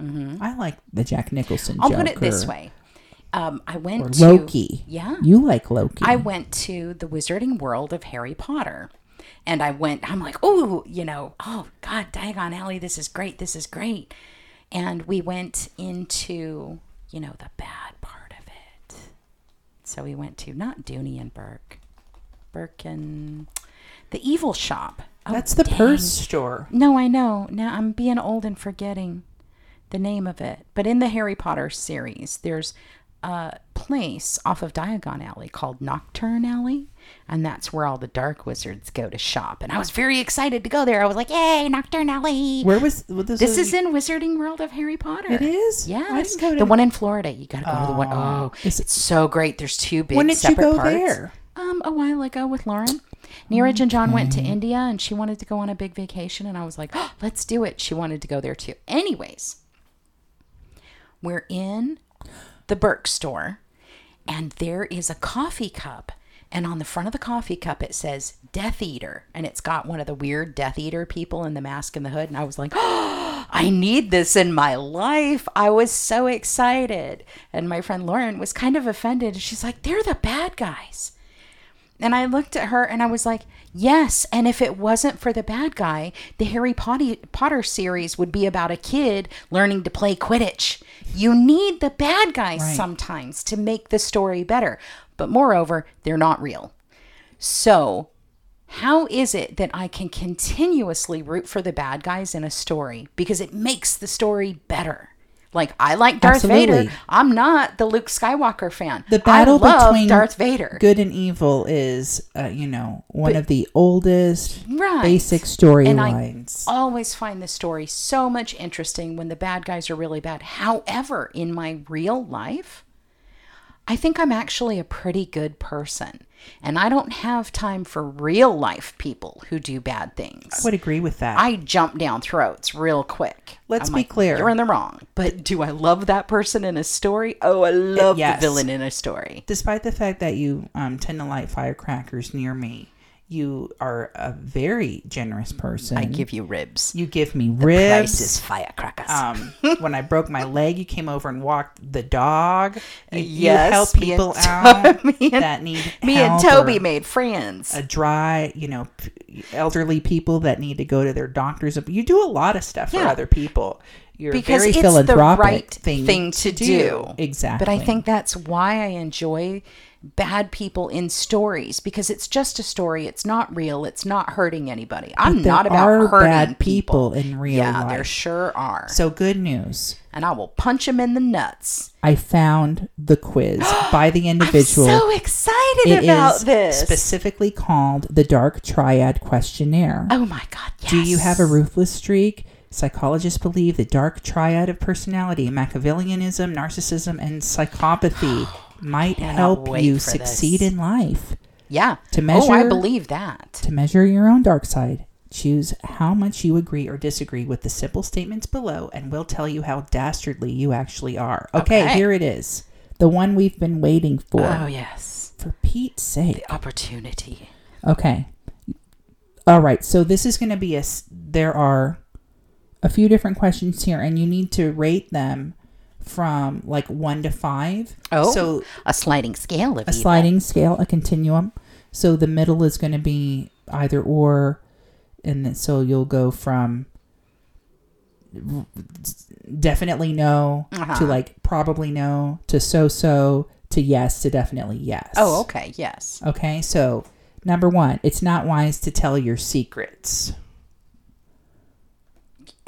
i like the jack nicholson Mm-hmm. I'll joker put it this way: um, I went or to loki Yeah, you like loki I went to the Wizarding World of Harry Potter. And I went, I'm like, oh, you know, oh, God, Diagon Alley, this is great, this is great. And we went into, you know, the bad part of it. So we went to not Dooney and Bourke, Birkin, the evil shop. Oh, that's the dang. purse store No, I know. Now I'm being old and forgetting the name of it. But in the Harry Potter series, there's a place off of Diagon Alley called Knockturn Alley, and that's where all the dark wizards go to shop. And I was very excited to go there. I was like, "Yay, Knockturn Alley!" where was this, this is in Wizarding World of Harry Potter. it is Yes, go to the one in Florida. You got to go to the one oh it- it's so great. There's two big when did you separate go parts. there Um, a while ago with Lauren. Neeraj and John went to India and she wanted to go on a big vacation and I was like, oh, let's do it. She wanted to go there too. Anyways, we're in the Burke store and there is a coffee cup. And on the front of the coffee cup, it says Death Eater. And it's got one of the weird Death Eater people in the mask and the hood. And I was like, oh, I need this in my life. I was so excited. And my friend Lauren was kind of offended. She's like, they're the bad guys. And I looked at her and I was like, yes. And if it wasn't for the bad guy, the Harry Potter, series would be about a kid learning to play Quidditch. You need the bad guys Right. sometimes to make the story better. But moreover, they're not real. So How is it that I can continuously root for the bad guys in a story because it makes the story better? Like I like Darth Vader. I'm not the Luke Skywalker fan. The battle between Darth Vader. good and evil is, uh, you know, one of the oldest Right. basic storylines. always find the story so much interesting when the bad guys are really bad. However, in my real life, I think I'm actually a pretty good person. And I don't have time for real life people who do bad things. I would agree with that. I jump down throats real quick. Let's I'm be like, clear. You're in the wrong. But do I love that person in a story? Oh, I love yes. the villain in a story. Despite the fact that you um, tend to light firecrackers near me, you are a very generous person. I give you ribs. you give me the ribs. Price is firecrackers. Um, when I broke my leg, you came over and walked the dog. You, you help me people and out me and- that need Me and Toby made friends. a dry, you know, elderly people that need to go to their doctors. You do a lot of stuff for other people. You're because very it's the right thing, thing, to, do. Exactly. But I think that's why I enjoy bad people in stories because it's just a story. It's not real. It's not hurting anybody. I'm not about hurting bad people in real yeah, there sure are. so good news. and I will punch them in the nuts. I found the quiz by the individual. I'm so excited It about is this. specifically called the Dark Triad Questionnaire. oh my god! Yes. Do you have a ruthless streak? Psychologists believe the dark triad of personality, Machiavellianism, narcissism, and psychopathy might help you succeed this. in life. Yeah. To Oh, I measure- believe that. To measure your own dark side, choose how much you agree or disagree with the simple statements below, and we'll tell you how dastardly you actually are. Okay, Okay. here it is. The one we've been waiting for. Oh yes. For Pete's sake. The opportunity. Okay. All right. So this is going to be a. There are a few different questions here, and you need to rate them from like one to five. Oh. So A sliding scale of a evil. sliding scale, a continuum. So the middle is going to be either or, and then, so you'll go from definitely no Uh-huh. to like probably no to so so to yes to definitely yes. Oh, okay. Yes. Okay, so number one, it's not wise to tell your secrets.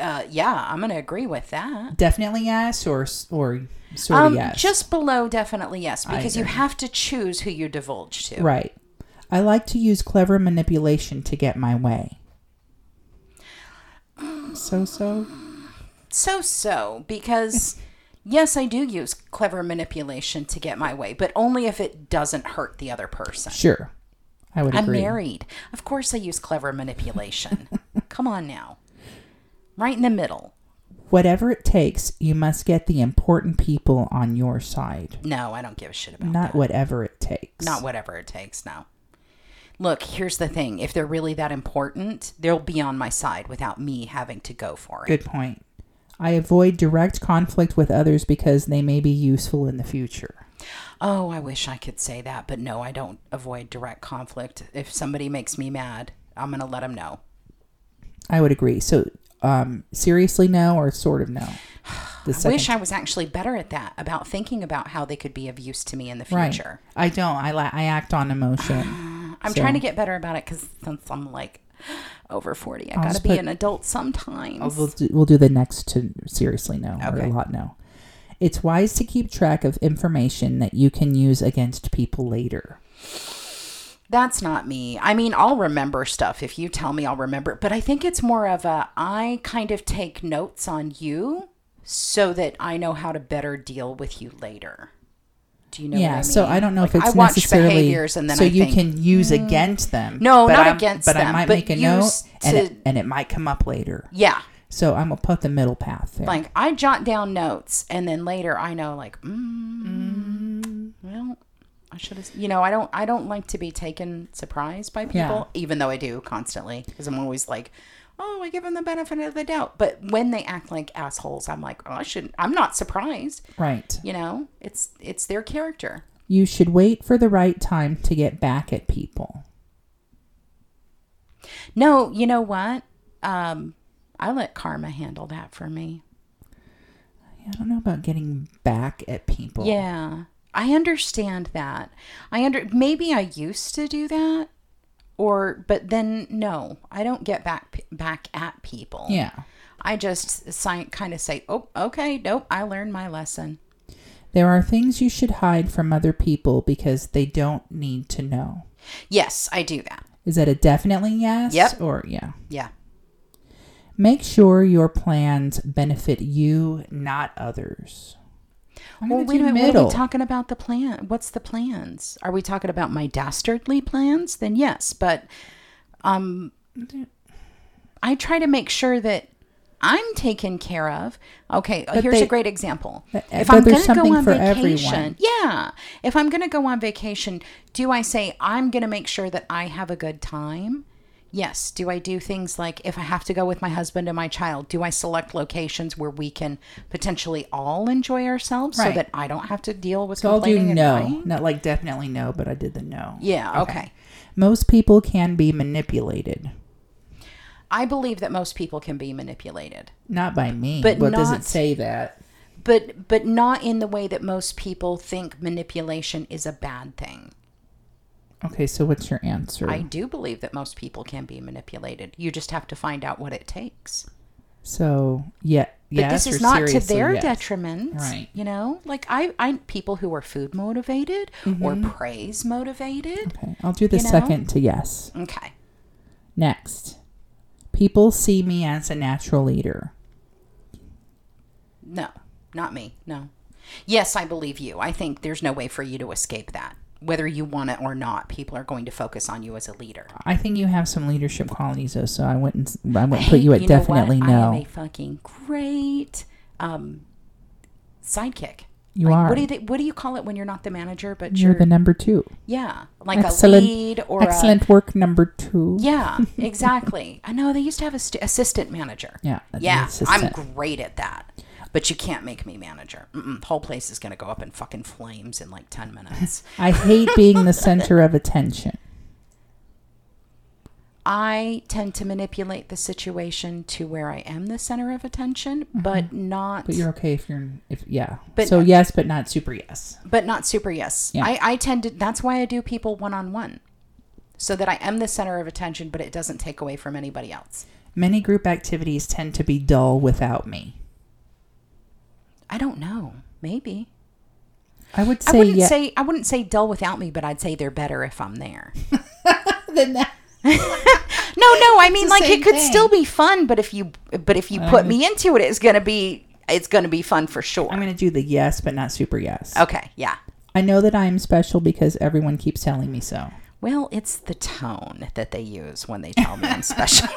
Uh, yeah, I'm gonna agree with that. Definitely yes, or or sort of Um, yes. just below, definitely yes, because you have to choose who you divulge to. right. I like to use clever manipulation to get my way. So so. So so, because yes, I do use clever manipulation to get my way, but only if it doesn't hurt the other person. Sure, I would I'm agree. married. Of course, I use clever manipulation. Come on now, right in the middle. Whatever it takes, you must get the important people on your side. No, I don't give a shit about that. Not that. whatever it takes. Not whatever it takes. No. Look, here's the thing. If they're really that important, they'll be on my side without me having to go for it. Good point. I avoid direct conflict with others because they may be useful in the future. Oh, I wish I could say that, but no, I don't avoid direct conflict. If somebody makes me mad, I'm going to let them know. I would agree. So, um, seriously, no, or sort of no. I wish I was actually better at that about thinking about how they could be of use to me in the right. future. I don't. I la- I act on emotion. I'm So- trying to get better about it because since I'm like over 40, I got to be put- an adult sometimes. we'll, do, we'll do the next to seriously no or a lot no. It's wise to keep track of information that you can use against people later. That's not me. I mean, I'll remember stuff if you tell me I'll remember, it, but I think it's more of a I kind of take notes on you so that I know how to better deal with you later. Do you know yeah. what I mean? So I don't know if it's I watch necessarily behaviors and then so I you think, "Hmm, can use against them. No, but not I'm- against But I might but make a note, use and it, and it might come up later. Yeah. So I'm gonna put the middle path there. Like I jot down notes and then later I know like mm, well I should have you know I don't I don't like to be taken surprised by people Yeah. even though I do constantly because I'm always like oh I give them the benefit of the doubt but when they act like assholes I'm like oh I shouldn't I'm not surprised right. you know it's it's their character You should wait for the right time to get back at people. no you know what um I let karma handle that for me I don't know about getting back at people. Yeah, I understand that. I under maybe I used to do that, or but then no, I don't get back back at people. Yeah. I just sign, kind of say, "Oh, okay, nope, I learned my lesson." There are things you should hide from other people because they don't need to know. Yes, I do that. Is that a definitely yes? Yep. Or yeah. Yeah. Make sure your plans benefit you, not others. I'm Well, wait a minute. What are we talking about the plan? What's the plans? Are we talking about my dastardly plans? Then yes, but um, I try to make sure that I'm taken care of. Okay, But here's they- a great example. But- if I'm going to go on vacation, everyone. yeah. If I'm going to go on vacation, do I say I'm going to make sure that I have a good time? Yes. Do I do things like if I have to go with my husband and my child, do I select locations where we can potentially all enjoy ourselves so that I don't have to deal with So I'll do no. crying? Not like definitely no, but I did the no. Yeah, okay. Most people can be manipulated. I believe that most people can be manipulated, Not by me. But does not- it say that? but but not in the way that most people think manipulation is a bad thing. Okay, so what's your answer? I do believe that most people can be manipulated. You just have to find out what it takes. so yeah, But yes this is not to their yes. detriment. Right. You know, like I, I people who are food motivated or mm-hmm. praise motivated. Okay, I'll do the You know? second to yes. Okay. Next, people see me as a natural leader. No, not me. No. Yes, I believe you. I think there's no way for you to escape that. Whether you want it or not, people are going to focus on you as a leader. I think you have some leadership qualities, though. So I wouldn't. I wouldn't put you at You know what? definitely I am no. a fucking great um, sidekick. You Like, are. What do you what do you call it when you're not the manager, but You're you're, the number two. yeah, like Excellent- a lead or Excellent work, number two. yeah, exactly. I know they used to have a st- assistant manager. Yeah. Yeah, I'm great at that. But you can't make me manager. Mm-mm, the whole place is going to go up in fucking flames in like 10 minutes. I hate being the center of attention. I tend to manipulate the situation to where I am the center of attention, but not Mm-hmm. But you're okay if you're if yeah. But- so yes, but not super yes. but not super yes. Yeah. I, I tend to that's why I do people one on one. So that I am the center of attention, but it doesn't take away from anybody else. Many group activities tend to be dull without me. I don't know. Maybe. I would I say wouldn't yeah. say I wouldn't say dull without me, but I'd say they're better if I'm there. Then that- No, no, I mean like it could thing. still be fun, but if you but if you Well, put me into it, it's gonna be it's gonna be fun for sure. I'm going to do the yes, but not super yes. okay, yeah. I know that I am special because everyone keeps telling me so. Well, it's the tone that they use when they tell me I'm special.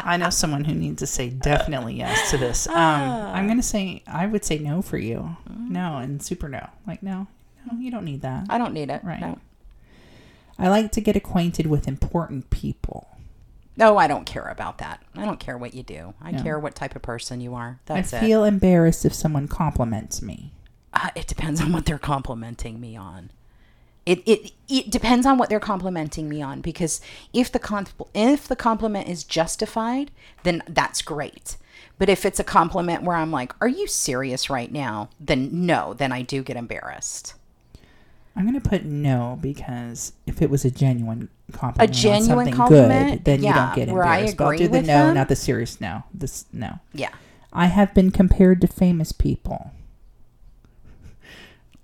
I know someone who needs to say definitely yes to this. Um, I'm going to say I would say no for you. No, and super no. Like no, no, you don't need that. I don't need it. Right. No. I like to get acquainted with important people. No, I don't care about that. I don't care what you do. I Yeah. care what type of person you are. I That's it. feel embarrassed if someone compliments me. Uh, it depends on what they're complimenting me on. It, it it depends on what they're complimenting me on because if the con- if the compliment is justified, then that's great. But if it's a compliment where I'm like, "Are you serious right now?" then no, then I do get embarrassed. I'm going to put no because if it was a genuine compliment, on genuine compliment? good, then you don't get where I embarrassed. But I'll agree do the with no, them. not the serious no. This no. Yeah. I have been compared to famous people.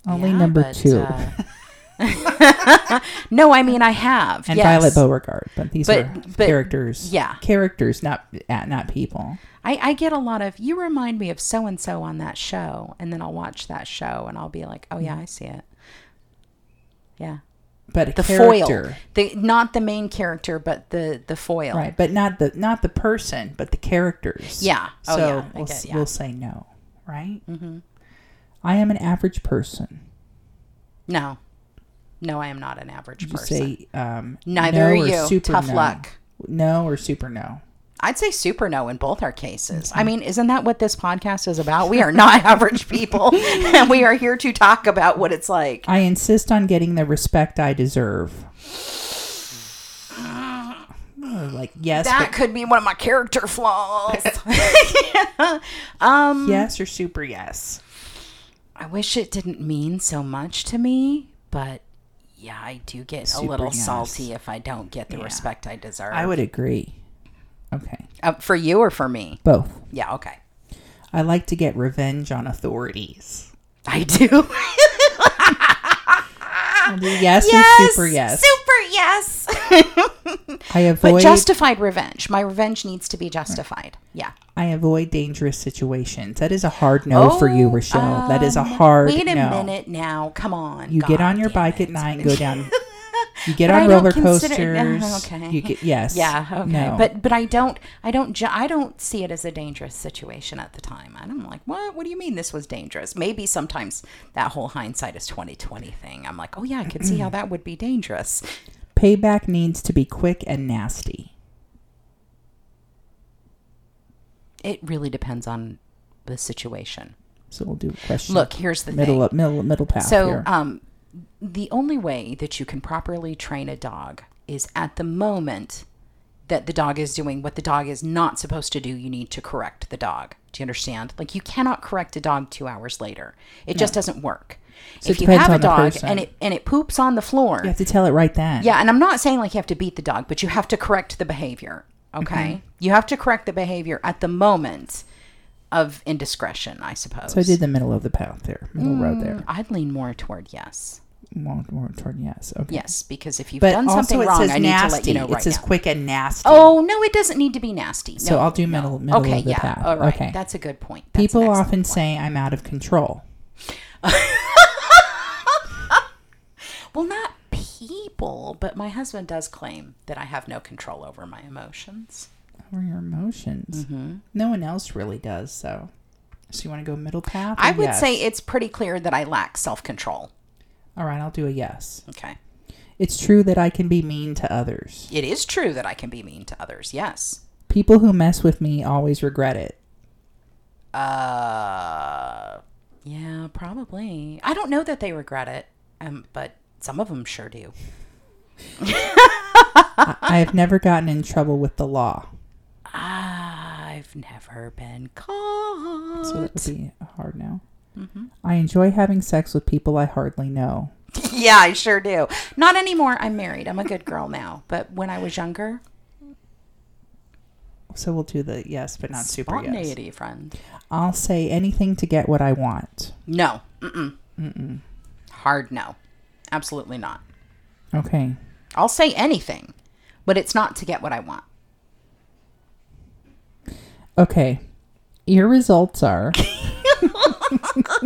Only Yeah, number but, two. uh, no, I mean I have. and yes. Violet Beauregarde, but these But- are but- characters. yeah. characters, not uh, not people. I, I get a lot of you remind me of so and so on that show, and then I'll watch that show and I'll be like, oh yeah, I see it. Yeah, But the character, foil, the not the main character, but the the foil. right? But not the not the person, but the characters. Yeah. Oh, so yeah. I we'll, yeah. we'll say no, right? Mm-hmm. I am an average person. No, no, I am not an average Did you person. say um, Neither no are you. Super Tough no? luck. No or super no. I'd say super no in both our cases. I mean, isn't that what this podcast is about? We are not average people, and we are here to talk about what it's like. I insist on getting the respect I deserve. Like yes, That but could be one of my character flaws. um, yes or super yes. I wish it didn't mean so much to me, but yeah, I do get Super a little yes. salty if I don't get the Yeah. respect I deserve. I would agree. Okay. uh, for you or for me. Both. Yeah, okay. I like to get revenge on authorities. I do. Yes, super yes. super yes. I avoid but justified revenge. My revenge needs to be justified. Yeah. I avoid dangerous situations. That is a hard no for you, Oh, Rochelle. that is a um, hard Wait a no. minute now. Come on. You get on your bike it. at night and go down. You get But on roller coasters. uh, okay. You get yes. Yeah, okay. No. But but I don't I don't ju- I don't see it as a dangerous situation at the time. I'm like, "What? What do you mean this was dangerous?" Maybe sometimes that whole hindsight is 2020 thing. I'm like, "Oh yeah, I could see how that would be dangerous." payback needs to be quick and nasty. It really depends on the situation. So we'll do a question. Look, here's the middle thing. up middle middle path So, here. um, the only way that you can properly train a dog is at the moment that the dog is doing what the dog is not supposed to do. You need to correct the dog. Do you understand? Like you cannot correct a dog two hours later. It just doesn't work. So if you have a dog and it and it poops on the floor, you have to tell it right then. yeah, and I'm not saying like you have to beat the dog, but you have to correct the behavior. Okay, Mm-hmm. you have to correct the behavior at the moment of indiscretion, I suppose. So I did the middle of the path there, middle road there. I'd lean more toward yes. More, more toward yes. Okay. Yes, because if you've But done something wrong, I need nasty. to let you know right it says now. quick and nasty. Oh no, it doesn't need to be nasty. So I'll do no. middle- middle okay, of the yeah, path. all right. Okay. That's a good point. That's People often point. say I'm out of control. well, not people, but my husband does claim that I have no control over my emotions. Over your emotions. Mm-hmm. No one else really does. So, so you want to go middle path? I would yes? say it's pretty clear that I lack self control. All right, I'll do a yes. Okay. It's true that I can be mean to others. It is true that I can be mean to others. Yes. People who mess with me always regret it. Uh, yeah, probably. I don't know that they regret it, um, but some of them sure do. I, have never gotten in trouble with the law. I've never been caught. So that would be hard no. Mm-hmm. I enjoy having sex with people I hardly know. yeah, I sure do. Not anymore. I'm married. I'm a good girl now. But when I was younger, So we'll do the yes, but not super yes. spontaneity, friend. I'll say anything to get what I want. No. Mm-mm. Mm-mm. Hard no. Absolutely not. Okay. I'll say anything, but it's not to get what I want. Okay. Your results are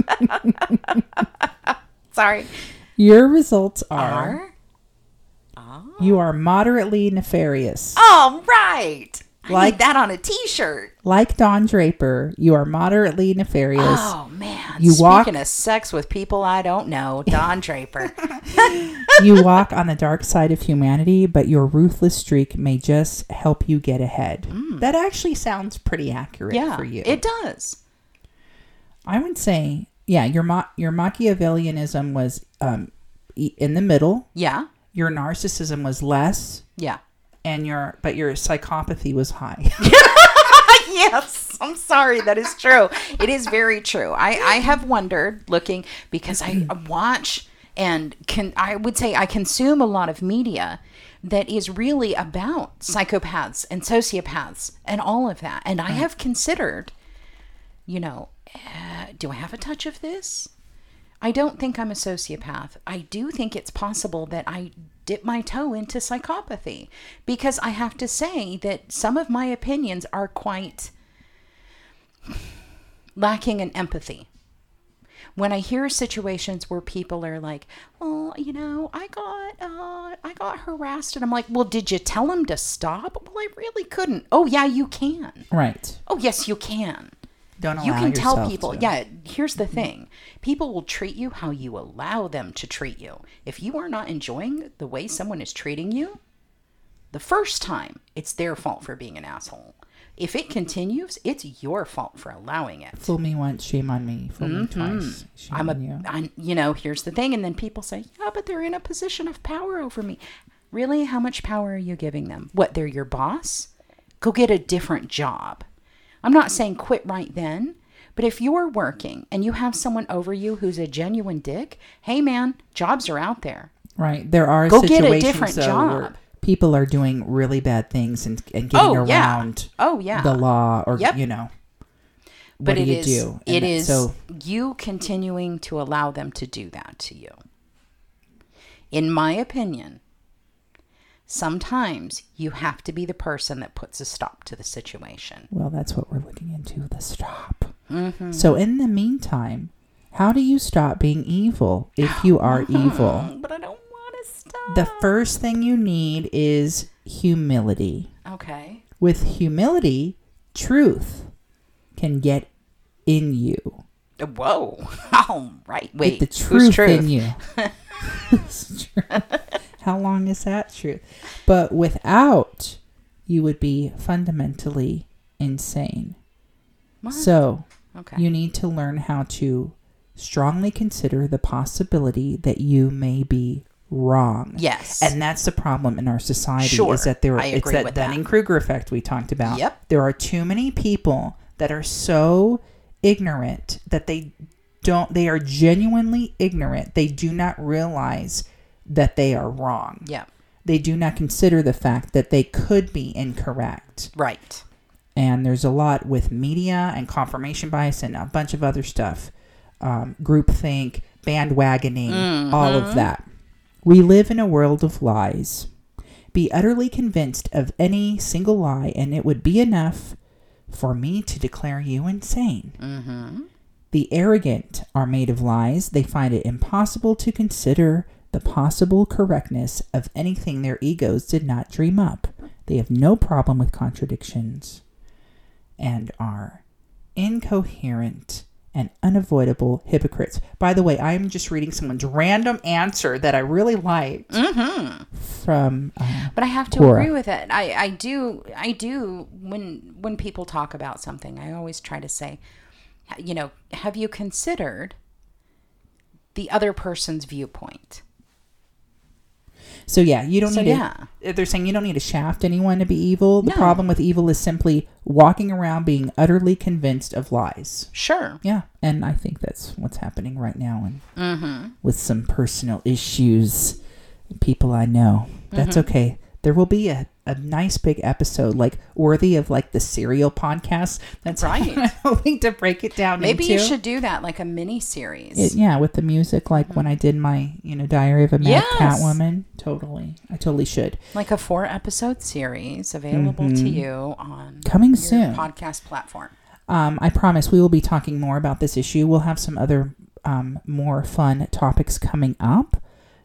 Sorry. your results are Are? you are moderately nefarious. Oh, right. I Like- need that on a t-shirt. Like Don Draper, you are moderately nefarious. Oh man! You Speaking walk- of sex with people I don't know, Don Draper. you walk on the dark side of humanity, but your ruthless streak may just help you get ahead. That actually sounds pretty accurate Mm. yeah, for you. it does. I would say, yeah, your Ma- your Machiavellianism was um, e- in the middle. Yeah, Your narcissism was less, yeah. and your but your psychopathy was high. yes, I'm sorry. That is true. It is very true. I I have wondered looking because I watch and can I would say I consume a lot of media that is really about psychopaths and sociopaths and all of that, and I have considered, you know, uh, do I have a touch of this? I don't think I'm a sociopath. I do think it's possible that I dip my toe into psychopathy because I have to say that some of my opinions are quite lacking in empathy. When I hear situations where people are like, "Well, you know, I got uh I got harassed." And I'm like, "Well, did you tell him to stop?" "Well, I really couldn't." "Oh, yeah, you can." right. "Oh, yes, you can." Don't allow you can tell people to. yeah here's the thing. People will treat you how you allow them to treat you. If you are not enjoying the way someone is treating you the first time it's their fault for being an asshole. If it continues it's your fault for allowing it. Fool me once, shame on me. Fool me mm-hmm. twice, shame i'm a on you. I'm, you know here's the thing and then people say yeah but they're in a position of power over me. Really? How much power are you giving them? What they're your boss? Go get a different job i'm not saying quit right then but if you're working and you have someone over you who's a genuine dick hey man jobs are out there Right. There are Go get a situations different job. people are doing really bad things and, and getting Oh, yeah. around Oh yeah. the law or Yep. you know. but what it do you is do? And it is so you continuing to allow them to do that to you. In my opinion, sometimes you have to be the person that puts a stop to the situation. well that's what we're looking into the stop. Mm-hmm. So in the meantime, how do you stop being evil if you are evil? But I don't want to stop. The first thing you need is humility. okay. With humility, truth can get in you. Whoa. Oh, right. Get Wait. the who's truth, in you. True. How long is that truth? But without, you would be fundamentally insane. What? So okay. you need to learn how to strongly consider the possibility that you may be wrong. yes. And that's the problem in our society Sure, is that there I it's that with that. Dunning Kruger effect we talked about. Yep. There are too many people that are so ignorant that they don't they are genuinely ignorant. They do not realize that they are wrong. yeah. They do not consider the fact that they could be incorrect. Right. And there's a lot with media and confirmation bias and a bunch of other stuff. Um, groupthink, bandwagoning, all of that. We live in a world of lies. Be utterly convinced of any single lie, and it would be enough for me to declare you insane. Mm-hmm. The arrogant are made of lies. They find it impossible to consider the possible correctness of anything their egos did not dream up. They have no problem with contradictions and are incoherent and unavoidable hypocrites. By the way, I am just reading someone's random answer that I really liked Mm-hmm. from. Uh, But I have to Quora. agree with it. I, I do I do when when people talk about something, I always try to say, you know, have you considered the other person's viewpoint? So yeah, you don't So, need yeah. to. They're saying you don't need to shaft anyone to be evil. The No. problem with evil is simply walking around being utterly convinced of lies. Sure. Yeah, and I think that's what's happening right now, and Mm-hmm. with some personal issues, people I know. That's Mm-hmm. okay. There will be a, a nice big episode, like worthy of like the serial podcast. That's Right. I'm hoping to break it down. Maybe into. you should do that like a mini series. It- yeah, with the music, like when I did my, you know, Diary of a Mad Yes. Catwoman. Totally, I totally should. like a four episode series available to Mhm. you on Coming soon. podcast platform. Um, I promise we will be talking more about this issue. We'll have some other um, more fun topics coming up.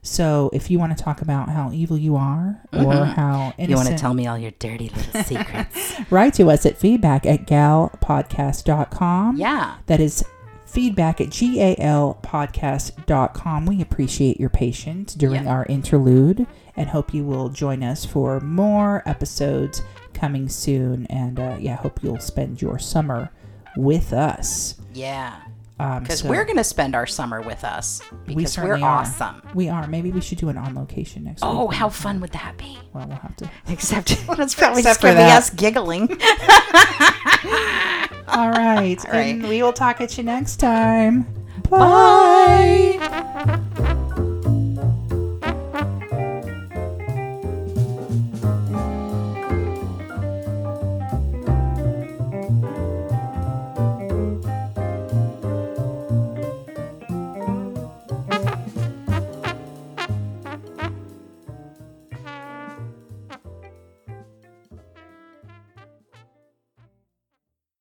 So if you want to talk about how evil you are or Mhm. how innocent, You want to tell me all your dirty little secrets? write to us at feedback at galpodcast.com. yeah. That is feedback at galpodcast.com. We appreciate your patience during Yeah. our interlude and hope you will join us for more episodes coming soon. And uh, yeah, hope you'll spend your summer with us. Yeah. Um, Because so we're going to spend our summer with us because we are awesome. We are. Maybe we should do an on location next week. Oh, how fun would that be? Well, we'll have to. Except that's probably Except for that. us giggling. All right. All right. And we will talk at you next time. Bye. Bye.